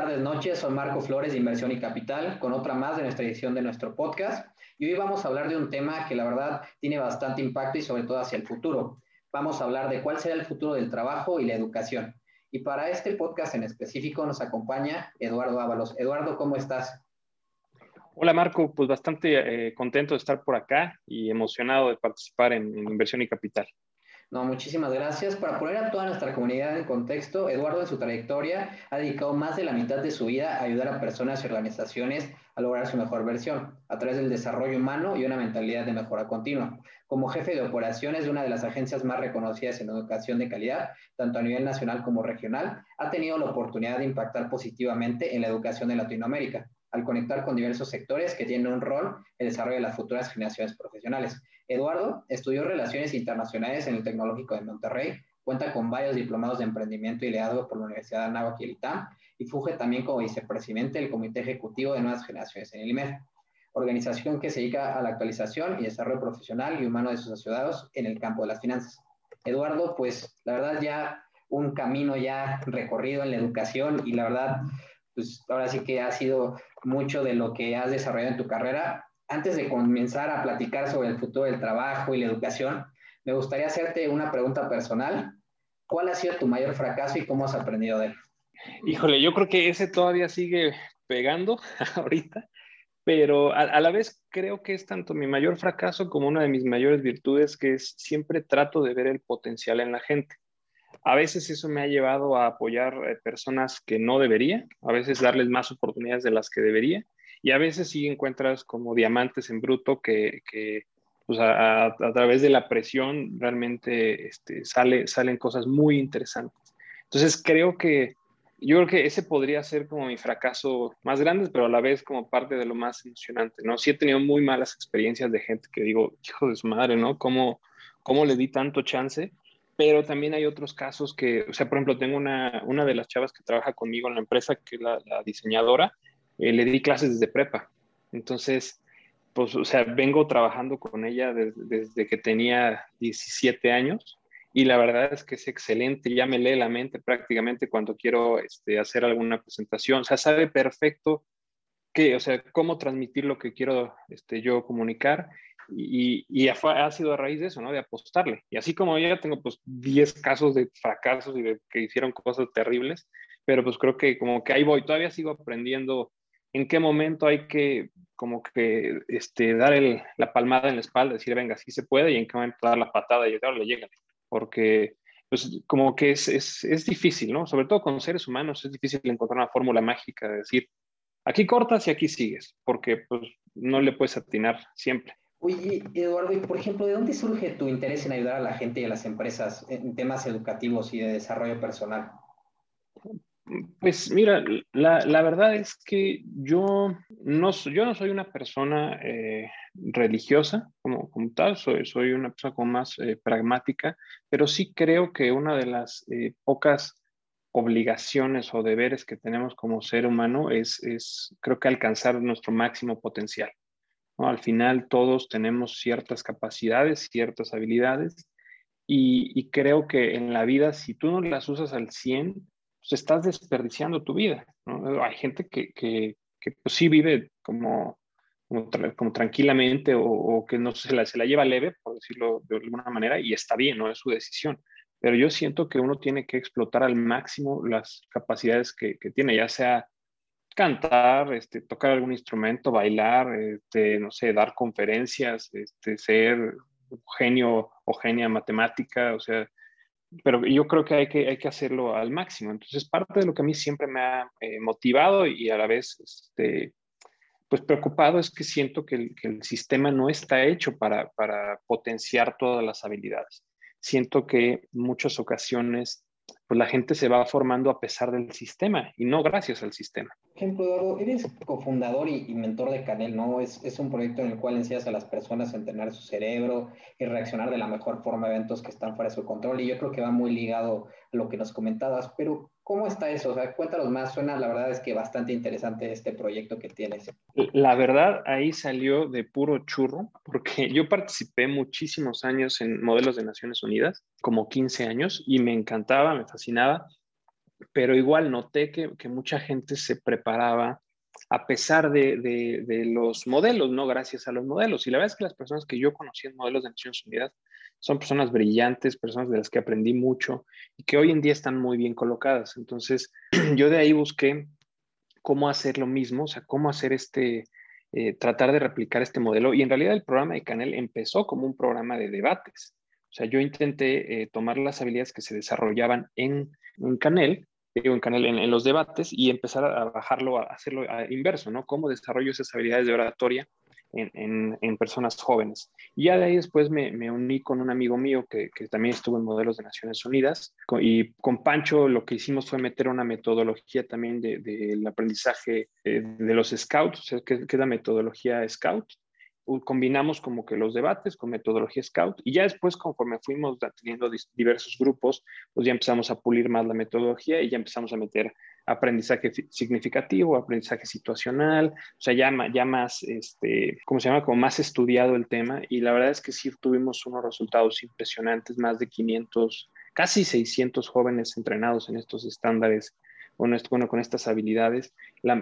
tardes, noches. Soy Marco Flores de Inversión y Capital con otra más de nuestra edición de nuestro podcast. Y hoy vamos a hablar de un tema que la verdad tiene bastante impacto y sobre todo hacia el futuro. Vamos a hablar de cuál será el futuro del trabajo y la educación. Y para este podcast en específico nos acompaña Eduardo Ábalos. Eduardo, ¿cómo estás? Hola Marco, pues bastante eh, contento de estar por acá y emocionado de participar en Inversión y Capital. No, muchísimas gracias. Para poner a toda nuestra comunidad en contexto, Eduardo en su trayectoria ha dedicado más de la mitad de su vida a ayudar a personas y organizaciones a lograr su mejor versión a través del desarrollo humano y una mentalidad de mejora continua. Como jefe de operaciones de una de las agencias más reconocidas en educación de calidad, tanto a nivel nacional como regional, ha tenido la oportunidad de impactar positivamente en la educación en Latinoamérica al conectar con diversos sectores que tienen un rol en el desarrollo de las futuras generaciones profesionales. Eduardo estudió Relaciones Internacionales en el Tecnológico de Monterrey, cuenta con varios diplomados de emprendimiento y liderazgo por la Universidad de Anáhuac y el ITAM, y funge también como vicepresidente del Comité Ejecutivo de Nuevas Generaciones en el IMED, organización que se dedica a la actualización y desarrollo profesional y humano de sus asociados en el campo de las finanzas. Eduardo, pues la verdad ya un camino ya recorrido en la educación y la verdad, pues ahora sí que ha sido mucho de lo que has desarrollado en tu carrera. Antes de comenzar a platicar sobre el futuro del trabajo y la educación, me gustaría hacerte una pregunta personal. ¿Cuál ha sido tu mayor fracaso y cómo has aprendido de él? Híjole, yo creo que ese todavía sigue pegando ahorita, pero a, la vez creo que es tanto mi mayor fracaso como una de mis mayores virtudes, que es siempre trato de ver el potencial en la gente. A veces eso me ha llevado a apoyar eh, personas que no debería, a veces darles más oportunidades de las que debería, y a veces sí encuentras como diamantes en bruto que, pues a, través de la presión realmente este, sale, salen cosas muy interesantes. Entonces creo que yo creo que ese podría ser como mi fracaso más grande, pero a la vez como parte de lo más emocionante, ¿no? Sí he tenido muy malas experiencias de gente que digo, hijo de su madre, ¿no? ¿Cómo, cómo le di tanto chance? Pero también hay otros casos que, o sea, por ejemplo, tengo una, una de las chavas que trabaja conmigo en la empresa, que es la, diseñadora, eh, le di clases desde prepa. Entonces, pues, o sea, vengo trabajando con ella desde, desde, que tenía 17 años y la verdad es que es excelente, ya me lee la mente prácticamente cuando quiero este, hacer alguna presentación, o sea, sabe perfecto qué, o sea, cómo transmitir lo que quiero este, yo comunicar y, y ha, sido a raíz de eso, ¿no? De apostarle. Y así como ya tengo pues 10 casos de fracasos y de que hicieron cosas terribles, pero pues creo que como que ahí voy, todavía sigo aprendiendo en qué momento hay que como que este, dar el, la palmada en la espalda, decir, venga, sí se puede, y en qué momento dar la patada y le llega. Porque pues como que es, es, es difícil, ¿no? Sobre todo con seres humanos es difícil encontrar una fórmula mágica de decir, aquí cortas y aquí sigues, porque pues no le puedes atinar siempre. Oye, Eduardo, y por ejemplo, ¿de dónde surge tu interés en ayudar a la gente y a las empresas en temas educativos y de desarrollo personal? Pues mira, la, verdad es que yo no, soy una persona eh, religiosa como, tal, soy, soy una persona como más eh, pragmática, pero sí creo que una de las eh, pocas obligaciones o deberes que tenemos como ser humano es, es creo que alcanzar nuestro máximo potencial. Al final todos tenemos ciertas capacidades, ciertas habilidades y, creo que en la vida si tú no las usas al 100, pues estás desperdiciando tu vida. Hay gente que, que, que pues sí vive como, como, tra como tranquilamente o, que no se la, lleva leve, por decirlo de alguna manera, y está bien, no es su decisión. Pero yo siento que uno tiene que explotar al máximo las capacidades que tiene, ya sea cantar, este, tocar algún instrumento, bailar, este, no sé, dar conferencias, este, ser genio o genia matemática, o sea, pero yo creo que hay que, hacerlo al máximo. Entonces, parte de lo que a mí siempre me ha eh, motivado y a la vez, este, pues preocupado es que siento que el, sistema no está hecho para, potenciar todas las habilidades. Siento que muchas ocasiones pues la gente se va formando a pesar del sistema y no gracias al sistema. Ejemplo, Eduardo, eres cofundador y, y, mentor de Canel, ¿no? Es, es, un proyecto en el cual enseñas a las personas a entrenar su cerebro y reaccionar de la mejor forma a eventos que están fuera de su control y yo creo que va muy ligado a lo que nos comentabas, pero ¿cómo está eso? O sea, cuéntanos más, suena la verdad es que bastante interesante este proyecto que tienes. La verdad, ahí salió de puro churro, porque yo participé muchísimos años en modelos de Naciones Unidas, como 15 años, y me encantaba, me fascinaba, pero igual noté que, mucha gente se preparaba a pesar de, los modelos, ¿no? Gracias a los modelos. Y la verdad es que las personas que yo conocí en modelos de Naciones Unidas son personas brillantes, personas de las que aprendí mucho y que hoy en día están muy bien colocadas. Entonces, yo de ahí busqué cómo hacer lo mismo, o sea, cómo hacer este, eh, tratar de replicar este modelo. Y en realidad el programa de Canel empezó como un programa de debates. O sea, yo intenté eh, tomar las habilidades que se desarrollaban en, en Canel, digo, en, Canel en, los debates y empezar a, bajarlo, a hacerlo a inverso, ¿no? Cómo desarrollo esas habilidades de oratoria en, personas jóvenes. Y ya de ahí después me, me uní con un amigo mío que, que, también estuvo en Modelos de Naciones Unidas y con Pancho lo que hicimos fue meter una metodología también del de, aprendizaje eh, de los scouts, que, que es la metodología scout, combinamos como que los debates con metodología Scout y ya después conforme fuimos teniendo diversos grupos, pues ya empezamos a pulir más la metodología y ya empezamos a meter aprendizaje significativo, aprendizaje situacional, o sea, ya, ya más, este, ¿cómo se llama? Como más estudiado el tema y la verdad es que sí tuvimos unos resultados impresionantes, más de 500, casi 600 jóvenes entrenados en estos estándares con estas habilidades.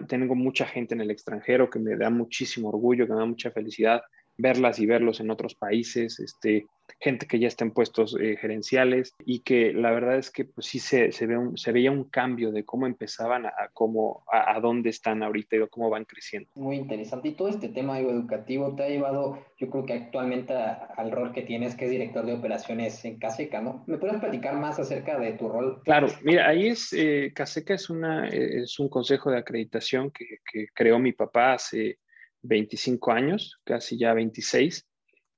tengo mucha gente en el extranjero que me da muchísimo orgullo, que me da mucha felicidad verlas y verlos en otros países, este, gente que ya está en puestos eh, gerenciales y que la verdad es que pues, sí se, se, ve un, se veía un cambio de cómo empezaban a, cómo, a, dónde están ahorita y cómo van creciendo. Muy interesante. Y todo este tema educativo te ha llevado, yo creo que actualmente al rol que tienes, que es director de operaciones en Caseca, ¿no? ¿Me puedes platicar más acerca de tu rol? Claro, mira, ahí es, eh, Caseca es, una, es un consejo de acreditación que, que creó mi papá hace 25 años, casi ya 26.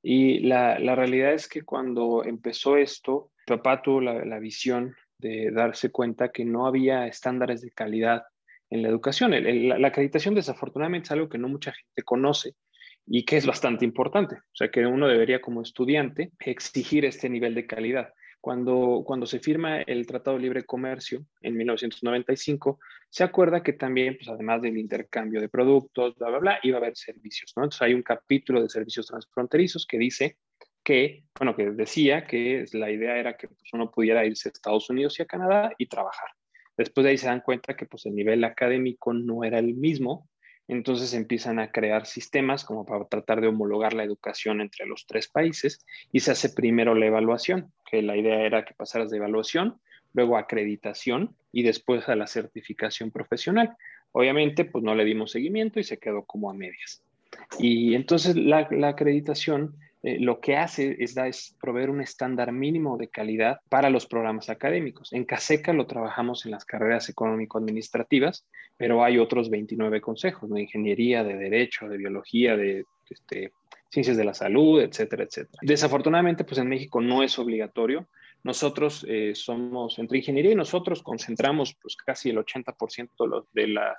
Y la, la realidad es que cuando empezó esto, papá tuvo la, visión de darse cuenta que no había estándares de calidad en la educación. la, acreditación desafortunadamente es algo que no mucha gente conoce y que es bastante importante. O sea, que uno debería como estudiante exigir este nivel de calidad. Cuando, cuando se firma el Tratado de Libre Comercio en 1995, se acuerda que también, pues además del intercambio de productos, bla, bla, bla, iba a haber servicios, ¿no? Entonces hay un capítulo de servicios transfronterizos que dice que, bueno, que decía que la idea era que pues, uno pudiera irse a Estados Unidos y a Canadá y trabajar. Después de ahí se dan cuenta que pues el nivel académico no era el mismo entonces empiezan a crear sistemas como para tratar de homologar la educación entre los tres países y se hace primero la evaluación, que la idea era que pasaras de evaluación, luego acreditación y después a la certificación profesional. Obviamente, pues no le dimos seguimiento y se quedó como a medias. Y entonces la, la acreditación eh, lo que hace es, proveer un estándar mínimo de calidad para los programas académicos. En CASECA lo trabajamos en las carreras económico-administrativas, pero hay otros 29 consejos, de ingeniería, de derecho, de biología, de este, ciencias de la salud, etcétera, etcétera. Desafortunadamente, pues en México no es obligatorio. Nosotros eh, somos, entre ingeniería y nosotros concentramos pues casi el 80% de la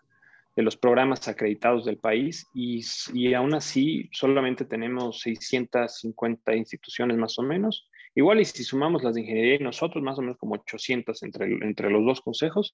de los programas acreditados del país y, y, aún así solamente tenemos 650 instituciones más o menos. Igual y si sumamos las de ingeniería y nosotros, más o menos como 800 entre, entre los dos consejos,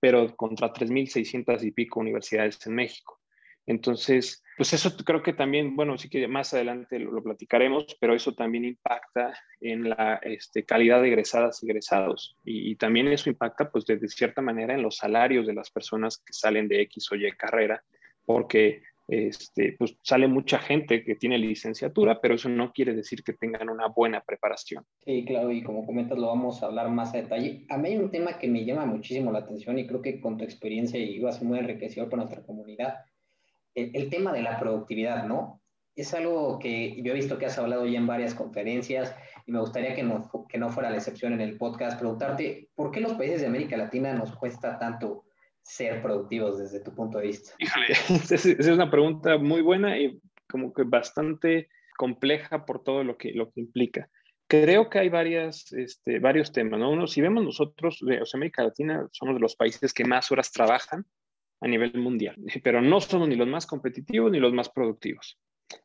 pero contra 3.600 y pico universidades en México. Entonces, pues eso creo que también, bueno, sí que más adelante lo, platicaremos, pero eso también impacta en la este, calidad de egresadas y egresados. Y, también eso impacta, pues, de, cierta manera en los salarios de las personas que salen de X o Y carrera, porque este, pues sale mucha gente que tiene licenciatura, pero eso no quiere decir que tengan una buena preparación. Sí, claro, y como comentas, lo vamos a hablar más a detalle. A mí hay un tema que me llama muchísimo la atención y creo que con tu experiencia a ser muy enriquecedor para nuestra comunidad el, tema de la productividad, ¿no? Es algo que yo he visto que has hablado ya en varias conferencias y me gustaría que no, que no fuera la excepción en el podcast, preguntarte, ¿por qué los países de América Latina nos cuesta tanto ser productivos desde tu punto de vista? Híjole, es una pregunta muy buena y como que bastante compleja por todo lo que, lo que implica. Creo que hay varias, este, varios temas, ¿no? Uno, si vemos nosotros, o América Latina somos de los países que más horas trabajan a nivel mundial, pero no somos ni los más competitivos ni los más productivos.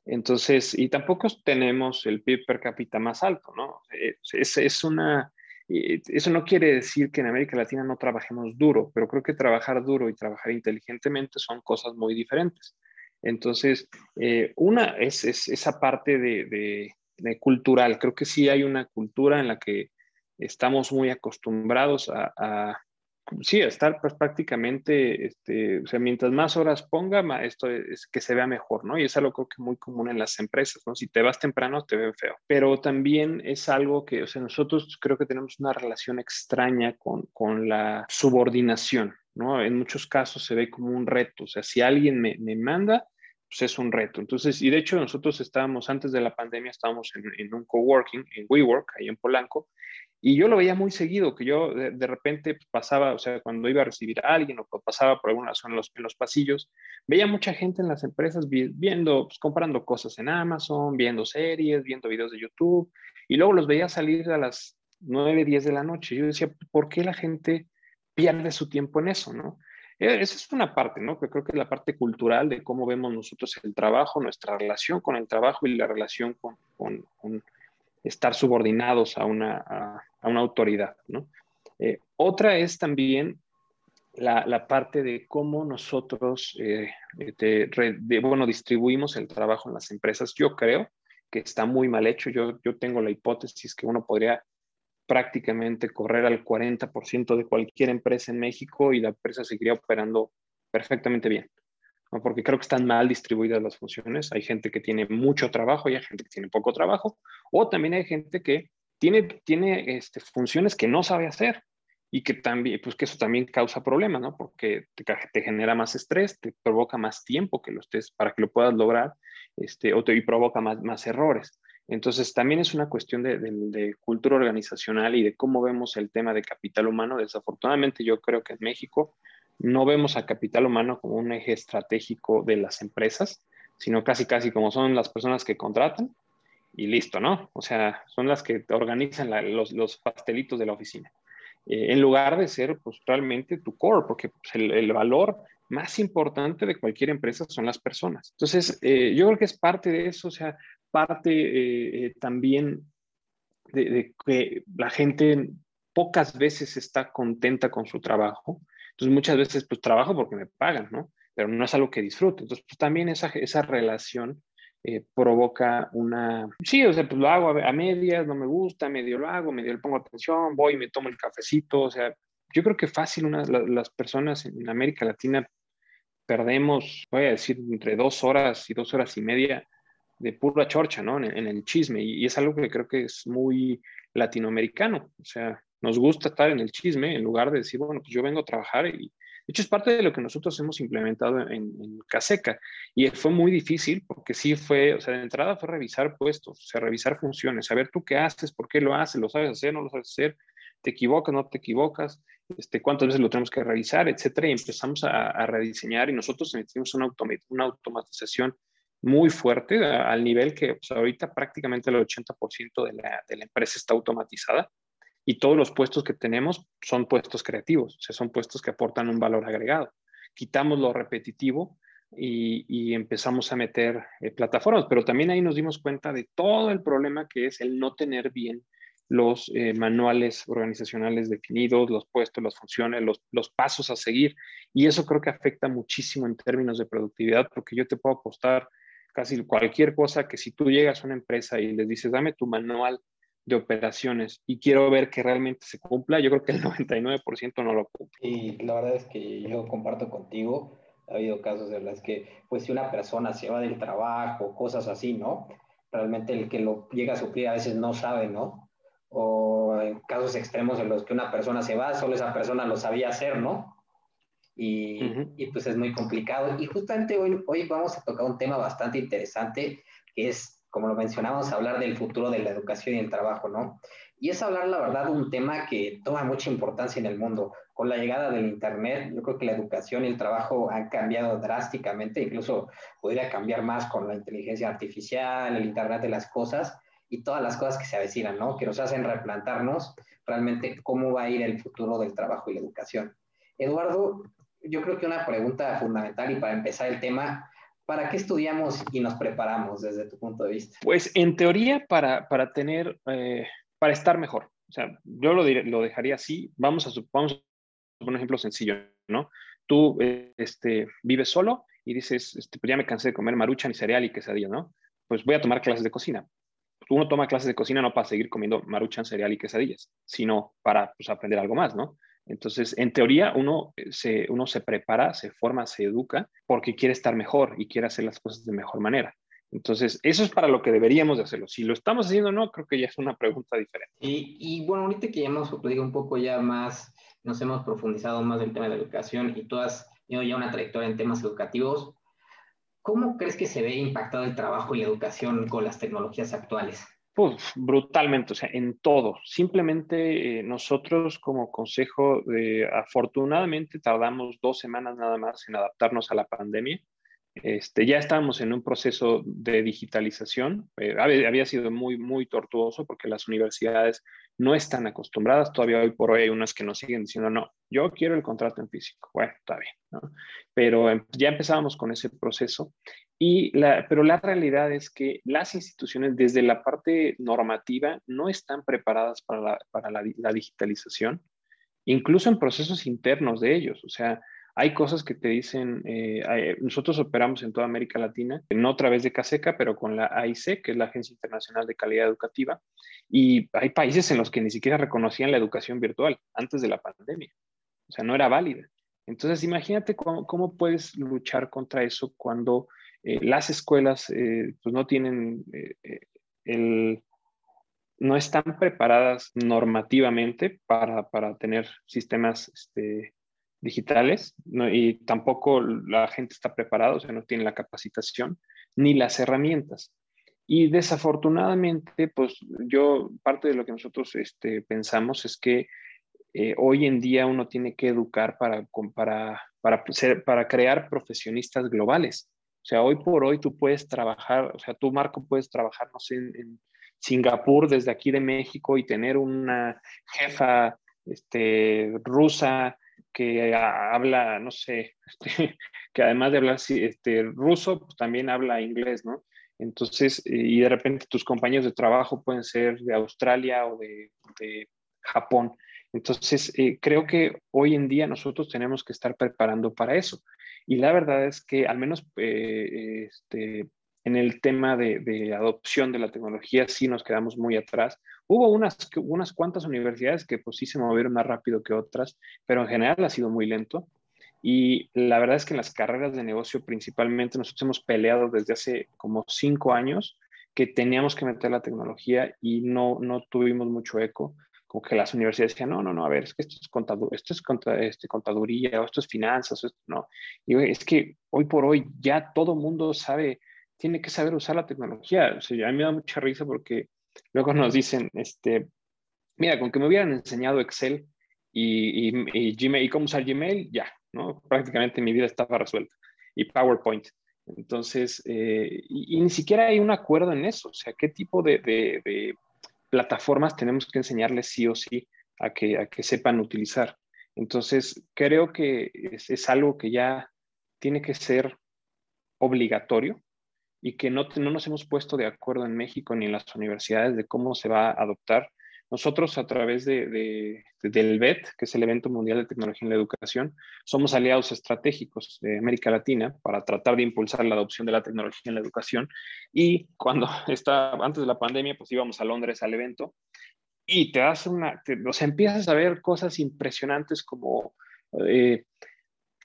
Entonces, y tampoco tenemos el PIB per cápita más alto, ¿no? Es, una, eso no quiere decir que en América Latina no trabajemos duro, pero creo que trabajar duro y trabajar inteligentemente son cosas muy diferentes. Entonces, eh, una es, es, esa parte de, cultural. Creo que sí hay una cultura en la que estamos muy acostumbrados a, sí, estar pues prácticamente, este, o sea, mientras más horas ponga, esto es que se vea mejor, ¿no? Y es algo creo que muy común en las empresas, ¿no? Si te vas temprano, te ven feo. Pero también es algo que, o sea, nosotros creo que tenemos una relación extraña con, con la subordinación, ¿no? En muchos casos se ve como un reto, o sea, si alguien me, me manda, pues es un reto. Entonces, y de hecho nosotros estábamos, antes de la pandemia, estábamos en, en un coworking, en WeWork, ahí en Polanco, y yo lo veía muy seguido, que yo de, repente pues, pasaba, o sea, cuando iba a recibir a alguien o pasaba por alguna zona en los, en los pasillos, veía mucha gente en las empresas viendo, pues, comprando cosas en Amazon, viendo series, viendo videos de YouTube, y luego los veía salir a las 9, 10 de la noche. Yo decía, ¿por qué la gente pierde su tiempo en eso, no? E, esa es una parte, ¿no? Que creo que es la parte cultural de cómo vemos nosotros el trabajo, nuestra relación con el trabajo y la relación con, con, con estar subordinados a una, a, una autoridad. ¿no? Eh, otra es también la, la, parte de cómo nosotros eh, de, bueno, distribuimos el trabajo en las empresas. Yo creo que está muy mal hecho. Yo, yo tengo la hipótesis que uno podría prácticamente correr al 40% de cualquier empresa en México y la empresa seguiría operando perfectamente bien porque creo que están mal distribuidas las funciones. Hay gente que tiene mucho trabajo y hay gente que tiene poco trabajo, o también hay gente que tiene, tiene este, funciones que no sabe hacer y que también, pues que eso también causa problemas, ¿no? Porque te, genera más estrés, te provoca más tiempo que lo estés para que lo puedas lograr, este, o te y provoca más, más errores. Entonces, también es una cuestión de, de, cultura organizacional y de cómo vemos el tema de capital humano. Desafortunadamente, yo creo que en México no vemos a capital humano como un eje estratégico de las empresas, sino casi casi como son las personas que contratan y listo, ¿no? O sea, son las que organizan los, pastelitos de la oficina. Eh, en lugar de ser pues realmente tu core, porque pues, el, valor más importante de cualquier empresa son las personas. Entonces, eh, yo creo que es parte de eso, o sea, parte eh, también de, que la gente pocas veces está contenta con su trabajo entonces muchas veces pues trabajo porque me pagan, ¿no? Pero no es algo que disfruto. Entonces pues, también esa, esa relación eh, provoca una... Sí, o sea, pues lo hago a, medias, no me gusta, medio lo hago, medio le pongo atención, voy y me tomo el cafecito, o sea, yo creo que fácil una, las personas en América Latina perdemos, voy a decir, entre dos horas y dos horas y media de pura chorcha, ¿no? En, el chisme. Y, y, es algo que creo que es muy latinoamericano. O sea, nos gusta estar en el chisme en lugar de decir, bueno, pues yo vengo a trabajar y de hecho es parte de lo que nosotros hemos implementado en, en Caseca. Y fue muy difícil porque sí fue, o sea, de entrada fue revisar puestos, o sea, revisar funciones, saber tú qué haces, por qué lo haces, lo sabes hacer, no lo sabes hacer, te equivocas, no te equivocas, este, cuántas veces lo tenemos que revisar, etcétera, y empezamos a, rediseñar y nosotros metimos una, automatización muy fuerte al nivel que pues, ahorita prácticamente el 80% de la, de la empresa está automatizada y todos los puestos que tenemos son puestos creativos, o sea, son puestos que aportan un valor agregado. Quitamos lo repetitivo y, empezamos a meter eh, plataformas, pero también ahí nos dimos cuenta de todo el problema que es el no tener bien los eh, manuales organizacionales definidos, los puestos, las funciones, los, los, pasos a seguir. Y eso creo que afecta muchísimo en términos de productividad, porque yo te puedo apostar casi cualquier cosa que si tú llegas a una empresa y les dices, dame tu manual de operaciones y quiero ver que realmente se cumpla, yo creo que el 99% no lo cumple. Y la verdad es que yo comparto contigo, ha habido casos en los que, pues si una persona se va del trabajo, cosas así, ¿no? Realmente el que lo llega a suplir a veces no sabe, ¿no? O en casos extremos en los que una persona se va, solo esa persona lo sabía hacer, ¿no? Y, y pues es muy complicado. Y justamente hoy, hoy vamos a tocar un tema bastante interesante, que es como lo mencionábamos, hablar del futuro de la educación y el trabajo, ¿no? Y es hablar, la verdad, de un tema que toma mucha importancia en el mundo. Con la llegada del Internet, yo creo que la educación y el trabajo han cambiado drásticamente, incluso podría cambiar más con la inteligencia artificial, el Internet de las cosas y todas las cosas que se avecinan, ¿no? Que nos hacen replantarnos realmente cómo va a ir el futuro del trabajo y la educación. Eduardo, yo creo que una pregunta fundamental y para empezar el tema, ¿Para qué estudiamos y nos preparamos desde tu punto de vista? Pues en teoría para, para tener, eh, para estar mejor. O sea, yo lo, lo dejaría así. Vamos a, vamos un ejemplo sencillo, ¿no? Tú este, vives solo y dices, este, pues ya me cansé de comer maruchan y cereal y quesadilla, ¿no? Pues voy a tomar clases de cocina. Uno toma clases de cocina no para seguir comiendo maruchan, cereal y quesadillas, sino para pues, aprender algo más, ¿no? Entonces, en teoría, uno se, uno se prepara, se forma, se educa porque quiere estar mejor y quiere hacer las cosas de mejor manera. Entonces, eso es para lo que deberíamos de hacerlo. Si lo estamos haciendo o no, creo que ya es una pregunta diferente. Y, bueno, ahorita que ya hemos digo, un poco ya más, nos hemos profundizado más en el tema de la educación y tú has tenido ya una trayectoria en temas educativos, ¿cómo crees que se ve impactado el trabajo y la educación con las tecnologías actuales? Brutalmente, o sea, en todo. Simplemente eh, nosotros como consejo, de, afortunadamente tardamos dos semanas nada más en adaptarnos a la pandemia. Este, ya estábamos en un proceso de digitalización. Eh, había, sido muy, muy tortuoso porque las universidades no están acostumbradas. Todavía hoy por hoy hay unas que nos siguen diciendo, no, yo quiero el contrato en físico. Bueno, está bien, ¿no? Pero em, ya empezábamos con ese proceso. Y la, pero la realidad es que las instituciones desde la parte normativa no están preparadas para la, para la, la digitalización, incluso en procesos internos de ellos. O sea, hay cosas que te dicen, eh, nosotros operamos en toda América Latina, no a través de CASECA, pero con la AIC, que es la Agencia Internacional de Calidad Educativa, y hay países en los que ni siquiera reconocían la educación virtual antes de la pandemia. O sea, no era válida. Entonces, imagínate cómo, puedes luchar contra eso cuando eh, las escuelas eh, pues no tienen el, no están preparadas normativamente para, para tener sistemas este, digitales y tampoco la gente está preparada, o sea, no tiene la capacitación ni las herramientas. Y desafortunadamente, pues yo, parte de lo que nosotros este, pensamos es que eh, hoy en día uno tiene que educar para, para, para, para crear profesionistas globales. O sea, hoy por hoy tú puedes trabajar, o sea, tú, Marco, puedes trabajar, no sé, en, en Singapur desde aquí de México y tener una jefa este, rusa que habla, no sé, este, que además de hablar este, ruso, pues también habla inglés, ¿no? Entonces, y de repente tus compañeros de trabajo pueden ser de Australia o de, Japón. Entonces, eh, creo que hoy en día nosotros tenemos que estar preparando para eso. Y la verdad es que al menos eh, este, en el tema de, adopción de la tecnología sí nos quedamos muy atrás. Hubo unas, unas cuantas universidades que pues sí se movieron más rápido que otras, pero en general ha sido muy lento. Y la verdad es que en las carreras de negocio principalmente nosotros hemos peleado desde hace como cinco años que teníamos que meter la tecnología y no, no tuvimos mucho eco. Como que las universidades decían, no, no, no, a ver, es que esto es, contado, esto es este, contaduría o esto es finanzas, esto, no. Y es que hoy por hoy ya todo mundo sabe tiene que saber usar la tecnología. O sea, a mí me da mucha risa porque luego nos dicen, este, mira, con que me hubieran enseñado Excel y, Gmail, y cómo usar Gmail, ya, ¿no? Prácticamente mi vida estaba resuelta. Y PowerPoint. Entonces, eh, y, ni siquiera hay un acuerdo en eso. O sea, ¿qué tipo de, de, plataformas tenemos que enseñarles sí o sí a que, a que sepan utilizar? Entonces, creo que es, es algo que ya tiene que ser obligatorio y que no, no nos hemos puesto de acuerdo en México ni en las universidades de cómo se va a adoptar. Nosotros a través de, del BET, que es el Evento Mundial de Tecnología en la Educación, somos aliados estratégicos de América Latina para tratar de impulsar la adopción de la tecnología en la educación. Y cuando está, antes de la pandemia, pues íbamos a Londres al evento y te hace una, o sea, empiezas a ver cosas impresionantes como eh,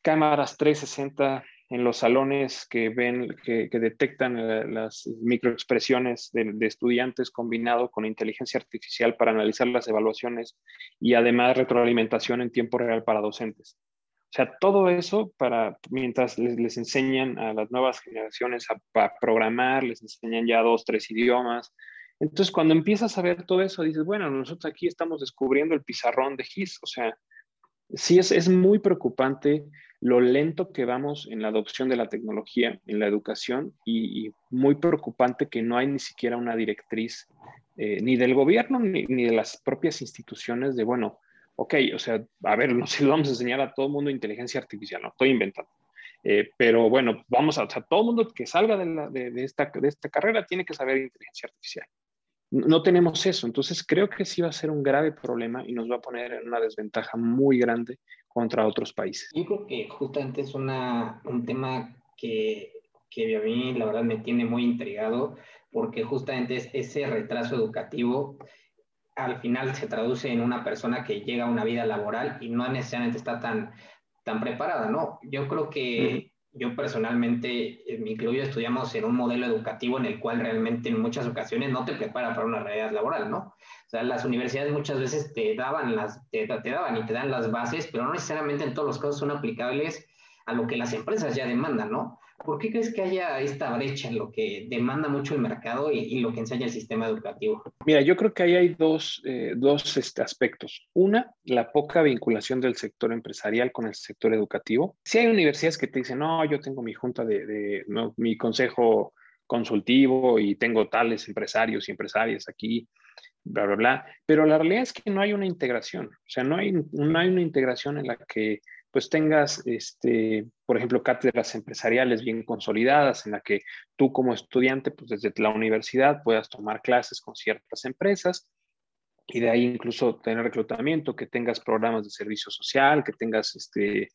cámaras 360 en los salones que ven, que, detectan eh, las microexpresiones de, de, estudiantes combinado con inteligencia artificial para analizar las evaluaciones y además retroalimentación en tiempo real para docentes. O sea, todo eso para mientras les, enseñan a las nuevas generaciones a, a, programar, les enseñan ya dos, tres idiomas. Entonces, cuando empiezas a ver todo eso, dices, bueno, nosotros aquí estamos descubriendo el pizarrón de GIS. O sea, sí es, es muy preocupante lo lento que vamos en la adopción de la tecnología en la educación y, muy preocupante que no hay ni siquiera una directriz eh, ni del gobierno ni, de las propias instituciones de, bueno, ok, o sea, a ver, no sé, vamos a enseñar a todo el mundo inteligencia artificial, no, estoy inventando. Eh, pero bueno, vamos a, o sea, todo el mundo que salga de, de, esta, de esta carrera tiene que saber inteligencia artificial. No tenemos eso, entonces creo que sí va a ser un grave problema y nos va a poner en una desventaja muy grande contra otros países. Yo creo que justamente es una, un tema que, que a mí la verdad me tiene muy intrigado porque justamente es ese retraso educativo al final se traduce en una persona que llega a una vida laboral y no necesariamente está tan, tan preparada, ¿no? Yo creo que yo personalmente, me incluyo, estudiamos en un modelo educativo en el cual realmente en muchas ocasiones no te prepara para una realidad laboral, ¿no? O sea, las universidades muchas veces te daban, las, te, te daban y te dan las bases, pero no necesariamente en todos los casos son aplicables a lo que las empresas ya demandan, ¿no? ¿Por qué crees que haya esta brecha en lo que demanda mucho el mercado y, lo que enseña el sistema educativo? Mira, yo creo que ahí hay dos, eh, dos este, aspectos. Una, la poca vinculación del sector empresarial con el sector educativo. Si hay universidades que te dicen, no, yo tengo mi junta de, mi consejo consultivo y tengo tales empresarios y empresarias aquí, bla, bla, bla. Pero la realidad es que no hay una integración. O sea, no hay, no hay una integración en la que pues tengas, este, por ejemplo, cátedras empresariales bien consolidadas en la que tú como estudiante, pues desde la universidad puedas tomar clases con ciertas empresas y de ahí incluso tener reclutamiento, que tengas programas de servicio social, que tengas este,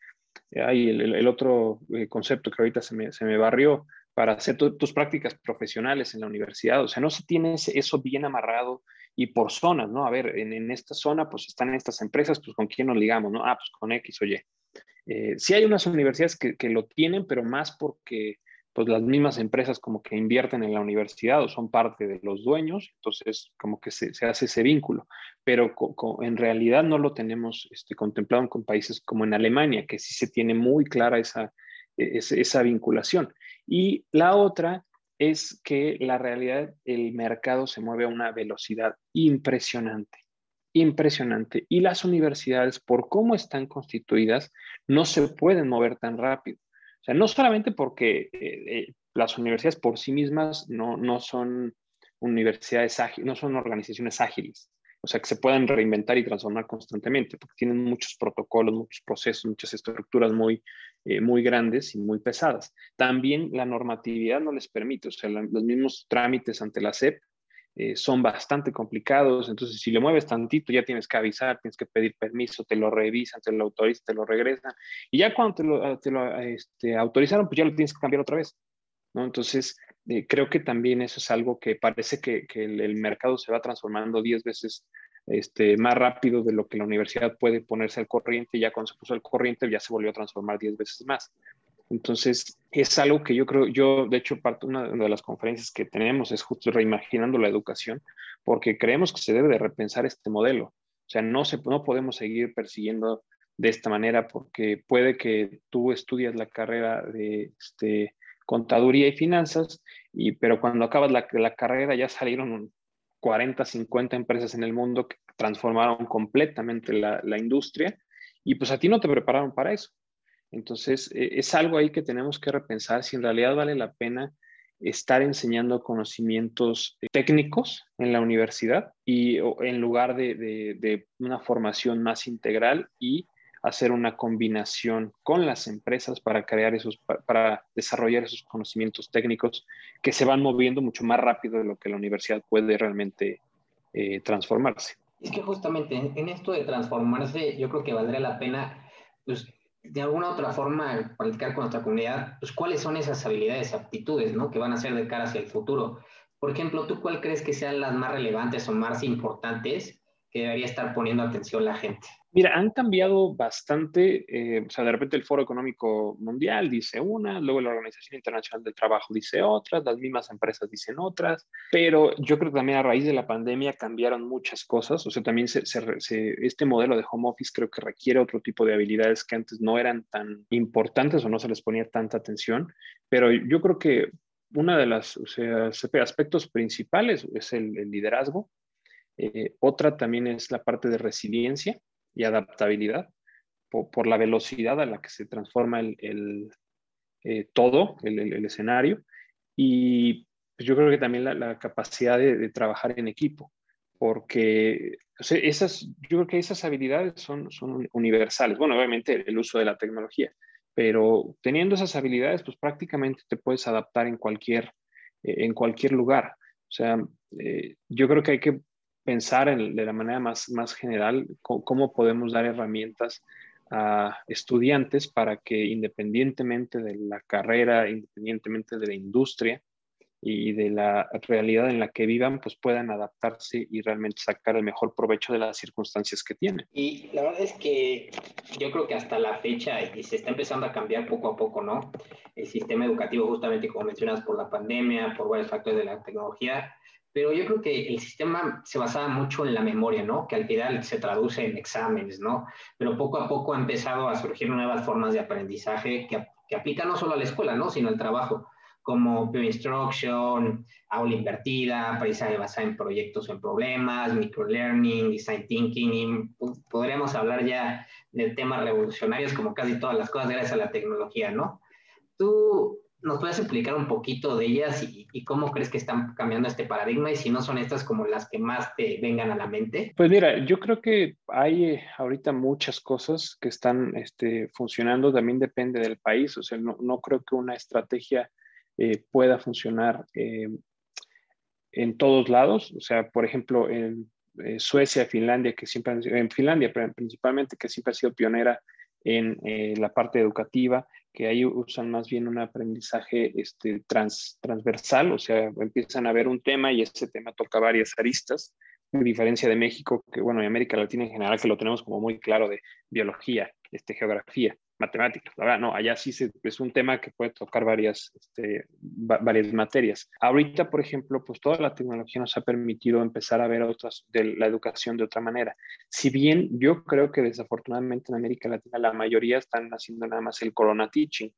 ahí el, otro eh, concepto que ahorita se me, se me barrió para hacer tus prácticas profesionales en la universidad. O sea, no se tiene eso bien amarrado y por zonas, ¿no? A ver, en, en, esta zona pues están estas empresas, pues con quién nos ligamos, ¿no? Ah, pues con X o Y. Eh, sí hay unas universidades que, lo tienen, pero más porque pues las mismas empresas como que invierten en la universidad o son parte de los dueños, entonces como que se, se hace ese vínculo, pero en realidad no lo tenemos este, contemplado con países como en Alemania, que sí se tiene muy clara esa, e, esa, esa vinculación. Y la otra es que la realidad, el mercado se mueve a una velocidad impresionante impresionante. Y las universidades, por cómo están constituidas, no se pueden mover tan rápido. O sea, no solamente porque eh, eh, las universidades por sí mismas no, no son universidades ágiles, no son organizaciones ágiles. O sea, que se puedan reinventar y transformar constantemente, porque tienen muchos protocolos, muchos procesos, muchas estructuras muy, eh, muy grandes y muy pesadas. También la normatividad no les permite, o sea, los mismos trámites ante la SEP eh, son bastante complicados, entonces si le mueves tantito ya tienes que avisar, tienes que pedir permiso, te lo revisan, te lo autorizan, te lo regresan, y ya cuando te lo, ah, te lo este, autorizaron, pues ya lo tienes que cambiar otra vez, ¿no? Entonces, eh, creo que también eso es algo que parece que, el, mercado se va transformando 10 veces este, más rápido de lo que la universidad puede ponerse al corriente, y ya cuando se puso al corriente ya se volvió a transformar 10 veces más. Entonces, es algo que yo creo, yo de hecho, parte, una de las conferencias que tenemos es justo reimaginando la educación, porque creemos que se debe de repensar este modelo. O sea, no, se, no podemos seguir persiguiendo de esta manera porque puede que tú estudias la carrera de este, contaduría y finanzas, y, pero cuando acabas la, la carrera ya salieron 40, 50 empresas en el mundo que transformaron completamente la, la industria y pues a ti no te prepararon para eso. Entonces, eh, es algo ahí que tenemos que repensar si en realidad vale la pena estar enseñando conocimientos eh, técnicos en la universidad y en lugar de, una formación más integral y hacer una combinación con las empresas para crear esos, para desarrollar esos conocimientos técnicos que se van moviendo mucho más rápido de lo que la universidad puede realmente eh, transformarse. Es que justamente en esto de transformarse, yo creo que valdría la pena pues, de alguna otra forma practicar con nuestra comunidad, pues cuáles son esas habilidades, aptitudes, ¿no? Que van a ser de cara hacia el futuro. Por ejemplo, ¿tú cuál crees que sean las más relevantes o más importantes que debería estar poniendo atención la gente? Mira, han cambiado bastante, eh, o sea, de repente el Foro Económico Mundial dice una, luego la Organización Internacional del Trabajo dice otras, las mismas empresas dicen otras, pero yo creo que también a raíz de la pandemia cambiaron muchas cosas, o sea, también se, se, este modelo de home office creo que requiere otro tipo de habilidades que antes no eran tan importantes o no se les ponía tanta atención, pero yo creo que una de las o sea, aspectos principales es el, el liderazgo, eh, otra también es la parte de resiliencia y adaptabilidad por, la velocidad a la que se transforma el, eh, todo, el, escenario. Y pues, yo creo que también la, capacidad de, trabajar en equipo, porque esas, yo creo que esas habilidades son, son universales. Bueno, obviamente el uso de la tecnología, pero teniendo esas habilidades, pues prácticamente te puedes adaptar en cualquier, eh, en cualquier lugar. O sea, eh, yo creo que hay que pensar de la manera más, más general cómo, podemos dar herramientas a estudiantes para que independientemente de la carrera, independientemente de la industria, y de la realidad en la que vivan, pues puedan adaptarse y realmente sacar el mejor provecho de las circunstancias que tienen. Y la verdad es que yo creo que hasta la fecha, y se está empezando a cambiar poco a poco, ¿no? El sistema educativo, justamente como mencionas, por la pandemia, por varios factores de la tecnología, pero yo creo que el sistema se basaba mucho en la memoria, ¿no? Que al final se traduce en exámenes, ¿no? Pero poco a poco ha empezado a surgir nuevas formas de aprendizaje que, que aplican no solo a la escuela, ¿no? Sino al trabajo como Peer Instruction, aula invertida, aprendizaje basado en proyectos o en problemas, microlearning, design thinking, podríamos hablar ya de temas revolucionarios como casi todas las cosas gracias a la tecnología, ¿no? ¿Tú nos puedes explicar un poquito de ellas y, cómo crees que están cambiando este paradigma y si no son estas como las que más te vengan a la mente? Pues mira, yo creo que hay eh, ahorita muchas cosas que están este, funcionando, también depende del país, o sea, no, no creo que una estrategia eh, pueda funcionar eh, en todos lados. O sea, por ejemplo, en eh, Suecia, Finlandia, que siempre en Finlandia principalmente, que siempre ha sido pionera en la parte educativa, que ahí usan más bien un aprendizaje este, transversal, o sea, empiezan a ver un tema y ese tema toca varias aristas, a diferencia de México, que bueno, y América Latina en general, que lo tenemos como muy claro de biología, este, geografía matemáticas. verdad, no, allá sí es un tema que puede tocar varias, este, varias materias. Ahorita, por ejemplo, pues toda la tecnología nos ha permitido empezar a ver otras de la educación de otra manera. Si bien yo creo que desafortunadamente en América Latina la mayoría están haciendo nada más el corona teaching,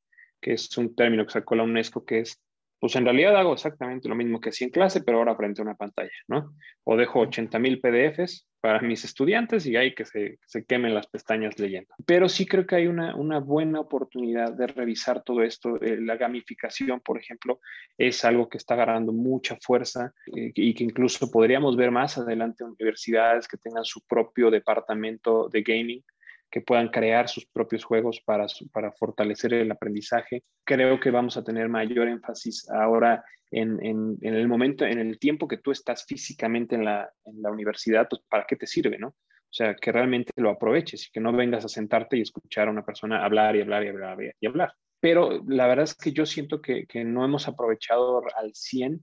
que es un término que sacó la UNESCO, que es pues en realidad hago exactamente lo mismo que hacía en clase, pero ahora frente a una pantalla, ¿no? O dejo 80 mil PDFs para mis estudiantes y hay que se, se, quemen las pestañas leyendo. Pero sí creo que hay una, una buena oportunidad de revisar todo esto. Eh, la gamificación, por ejemplo, es algo que está agarrando mucha fuerza eh, y que incluso podríamos ver más adelante universidades que tengan su propio departamento de gaming que puedan crear sus propios juegos para, para fortalecer el aprendizaje. Creo que vamos a tener mayor énfasis ahora en, en, el momento, en el tiempo que tú estás físicamente en la, en la universidad, pues para qué te sirve, ¿no? O sea, que realmente lo aproveches y que no vengas a sentarte y escuchar a una persona hablar y hablar y hablar y hablar. Pero la verdad es que yo siento que, que no hemos aprovechado al 100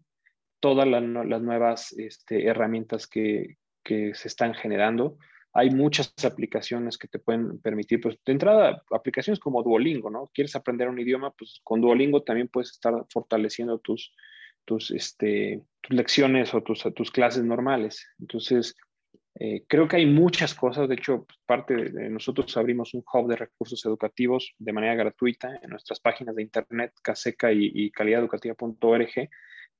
todas las, las nuevas este, herramientas que, que se están generando hay muchas aplicaciones que te pueden permitir, pues de entrada, aplicaciones como Duolingo, ¿no? Quieres aprender un idioma, pues con Duolingo también puedes estar fortaleciendo tus, tus, este, tus lecciones o tus, tus clases normales. Entonces, eh, creo que hay muchas cosas, de hecho, parte de, nosotros abrimos un hub de recursos educativos de manera gratuita en nuestras páginas de internet, caseca y, y calidadeducativa.org,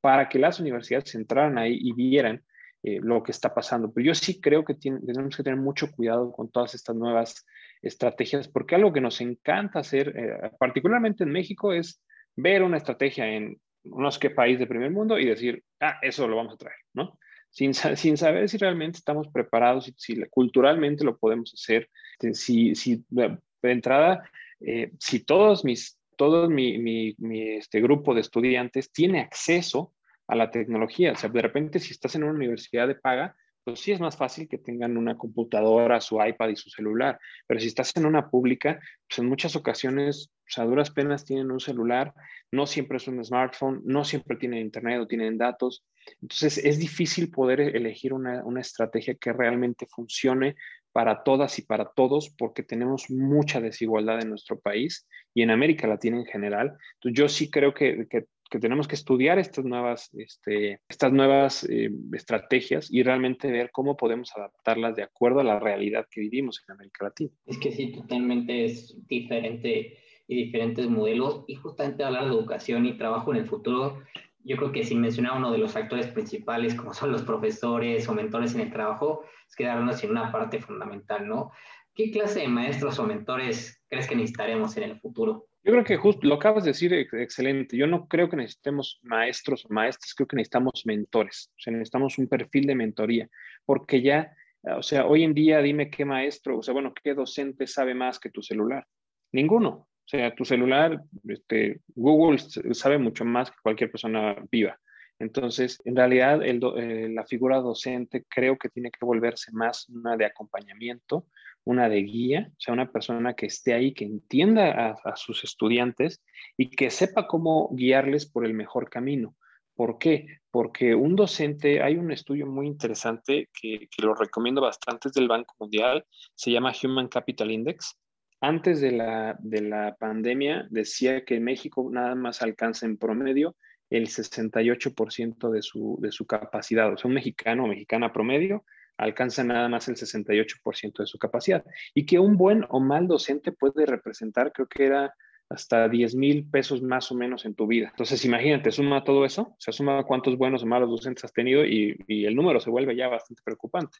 para que las universidades entraran ahí y vieran eh, lo que está pasando. Pero yo sí creo que tenemos que tener mucho cuidado con todas estas nuevas estrategias, porque algo que nos encanta hacer, eh, particularmente en México, es ver una estrategia en no sé qué país de primer mundo y decir, ah, eso lo vamos a traer, ¿no? Sin, sin saber si realmente estamos preparados, si, si culturalmente lo podemos hacer, este, si, si de entrada, eh, si todos mis, todo mi, mi, mi este grupo de estudiantes tiene acceso a la tecnología. O sea, de repente si estás en una universidad de paga, pues sí es más fácil que tengan una computadora, su iPad y su celular. Pero si estás en una pública, pues en muchas ocasiones, o sea, duras penas tienen un celular, no siempre es un smartphone, no siempre tienen internet o tienen datos. Entonces es difícil poder elegir una, una estrategia que realmente funcione para todas y para todos, porque tenemos mucha desigualdad en nuestro país y en América Latina en general. Entonces, yo sí creo que, que que tenemos que estudiar estas nuevas, este, estas nuevas eh, estrategias y realmente ver cómo podemos adaptarlas de acuerdo a la realidad que vivimos en América Latina. Es que sí, totalmente es diferente y diferentes modelos. Y justamente hablar de educación y trabajo en el futuro, yo creo que sin mencionar uno de los actores principales, como son los profesores o mentores en el trabajo, es quedarnos en una parte fundamental, ¿no? ¿Qué clase de maestros o mentores crees que necesitaremos en el futuro? Yo creo que justo lo acabas de decir excelente. Yo no creo que necesitemos maestros o maestras, creo que necesitamos mentores. O sea, necesitamos un perfil de mentoría, porque ya, o sea, hoy en día dime qué maestro, o sea, bueno, qué docente sabe más que tu celular. Ninguno. O sea, tu celular, este, Google sabe mucho más que cualquier persona viva. Entonces, en realidad, eh, la figura docente creo que tiene que volverse más una de acompañamiento, una de guía, o sea, una persona que esté ahí, que entienda a, sus estudiantes y que sepa cómo guiarles por el mejor camino. ¿Por qué? Porque un docente, hay un estudio muy interesante que, lo recomiendo bastante, es del Banco Mundial, se llama Human Capital Index. Antes de la, de la pandemia decía que México nada más alcanza en promedio el 68% de su, de su capacidad. O sea, un mexicano o mexicana promedio alcanza nada más el 68% de su capacidad. Y que un buen o mal docente puede representar, creo que era hasta 10 mil pesos más o menos en tu vida. Entonces, imagínate, suma todo eso, se suma cuántos buenos o malos docentes has tenido y, el número se vuelve ya bastante preocupante.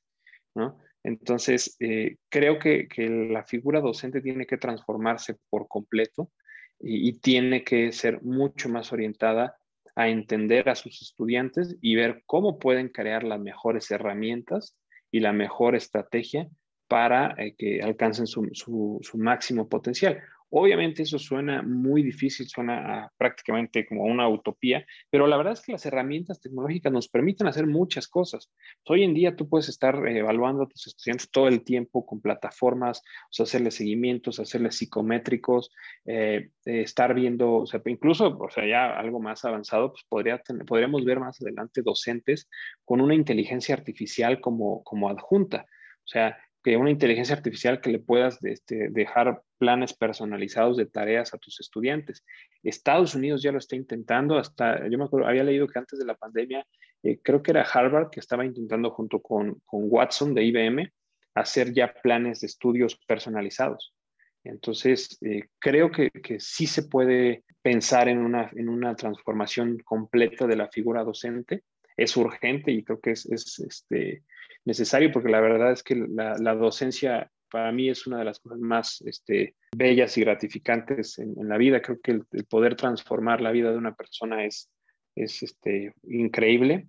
¿no? Entonces, eh, creo que, la figura docente tiene que transformarse por completo y, tiene que ser mucho más orientada a entender a sus estudiantes y ver cómo pueden crear las mejores herramientas y la mejor estrategia para eh, que alcancen su, su, máximo potencial. Obviamente eso suena muy difícil, suena prácticamente como una utopía, pero la verdad es que las herramientas tecnológicas nos permiten hacer muchas cosas. Hoy en día tú puedes estar evaluando a tus estudiantes todo el tiempo con plataformas, o sea, hacerles seguimientos, hacerles psicométricos, eh, estar viendo, o sea, incluso, o sea, ya algo más avanzado, pues podría podríamos ver más adelante docentes con una inteligencia artificial como, como adjunta. O sea, que una inteligencia artificial que le puedas este, dejar planes personalizados de tareas a tus estudiantes. Estados Unidos ya lo está intentando, hasta, yo me acuerdo, había leído que antes de la pandemia, eh, creo que era Harvard que estaba intentando junto con, Watson de IBM hacer ya planes de estudios personalizados. Entonces, eh, creo que, que, sí se puede pensar en una, en una transformación completa de la figura docente. Es urgente y creo que es, es este, necesario porque la verdad es que la, docencia para mí es una de las cosas más este, bellas y gratificantes en, la vida. Creo que el, poder transformar la vida de una persona es, es este, increíble.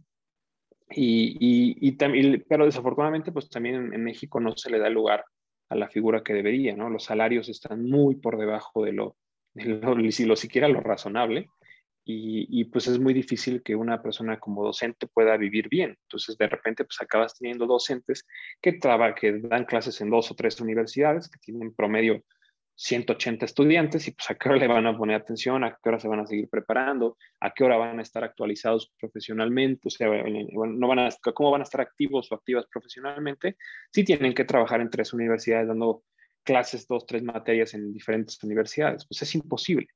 Y, y, también, pero desafortunadamente, pues también en, México no se le da lugar a la figura que debería, ¿no? Los salarios están muy por debajo de lo, de lo, lo siquiera lo razonable y, pues es muy difícil que una persona como docente pueda vivir bien. Entonces, de repente, pues acabas teniendo docentes que, que dan clases en dos o tres universidades, que tienen promedio 180 estudiantes y pues a qué hora le van a poner atención, a qué hora se van a seguir preparando, a qué hora van a estar actualizados profesionalmente, o sea, no van a, cómo van a estar activos o activas profesionalmente, si tienen que trabajar en tres universidades dando clases, dos, tres materias en diferentes universidades, pues es imposible.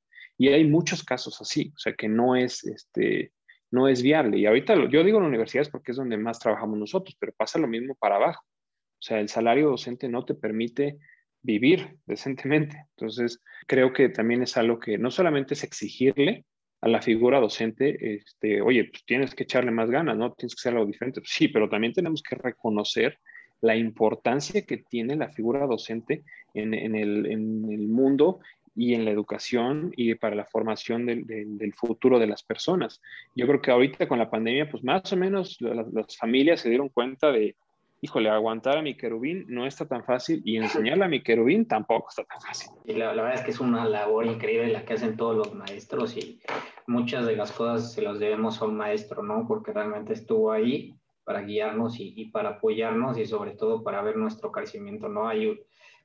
Y hay muchos casos así, o sea, que no es, este, no es viable. Y ahorita yo digo en universidades porque es donde más trabajamos nosotros, pero pasa lo mismo para abajo. O sea, el salario docente no te permite vivir decentemente. Entonces, creo que también es algo que no solamente es exigirle a la figura docente, este, oye, pues tienes que echarle más ganas, ¿no? Tienes que hacer algo diferente. Sí, pero también tenemos que reconocer la importancia que tiene la figura docente en, en, el, en el mundo y en la educación y para la formación del, del, futuro de las personas. Yo creo que ahorita con la pandemia, pues más o menos las, familias se dieron cuenta de, híjole, aguantar a mi querubín no está tan fácil y enseñarle a mi querubín tampoco está tan fácil. Y la, verdad es que es una labor increíble la que hacen todos los maestros y muchas de las cosas se las debemos a un maestro, ¿no? Porque realmente estuvo ahí para guiarnos y, y para apoyarnos y sobre todo para ver nuestro crecimiento, ¿no? Hay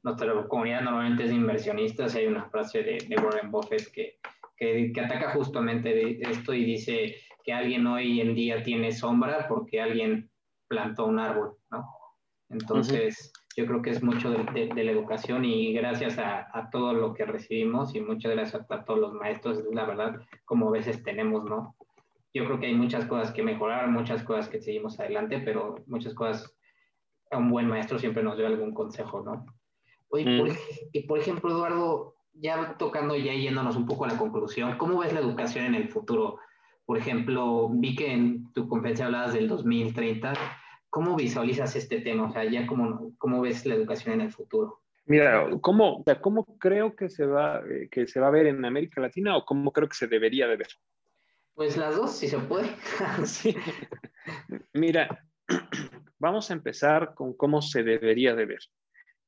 nuestra comunidad normalmente es de inversionistas hay una frase de, Warren Buffett que, que, que, ataca justamente esto y dice que alguien hoy en día tiene sombra porque alguien plantó un árbol, ¿no? Entonces, yo creo que es mucho de, de, la educación y gracias a, a, todo lo que recibimos y muchas gracias a, todos los maestros, la verdad, como a veces tenemos, ¿no? Yo creo que hay muchas cosas que mejorar, muchas cosas que seguimos adelante, pero muchas cosas, a un buen maestro siempre nos dio algún consejo, ¿no? Mm. y por ejemplo, Eduardo, ya tocando ya yéndonos un poco a la conclusión, ¿cómo ves la educación en el futuro? Por ejemplo, vi que en tu conferencia hablabas del 2030. ¿Cómo visualizas este tema? O sea, ya cómo, cómo ves la educación en el futuro. Mira, ¿cómo, ¿cómo creo que se, va, eh, que se va a ver en América Latina o cómo creo que se debería de ver? Pues las dos, si se puede. sí. Mira, vamos a empezar con cómo se debería de ver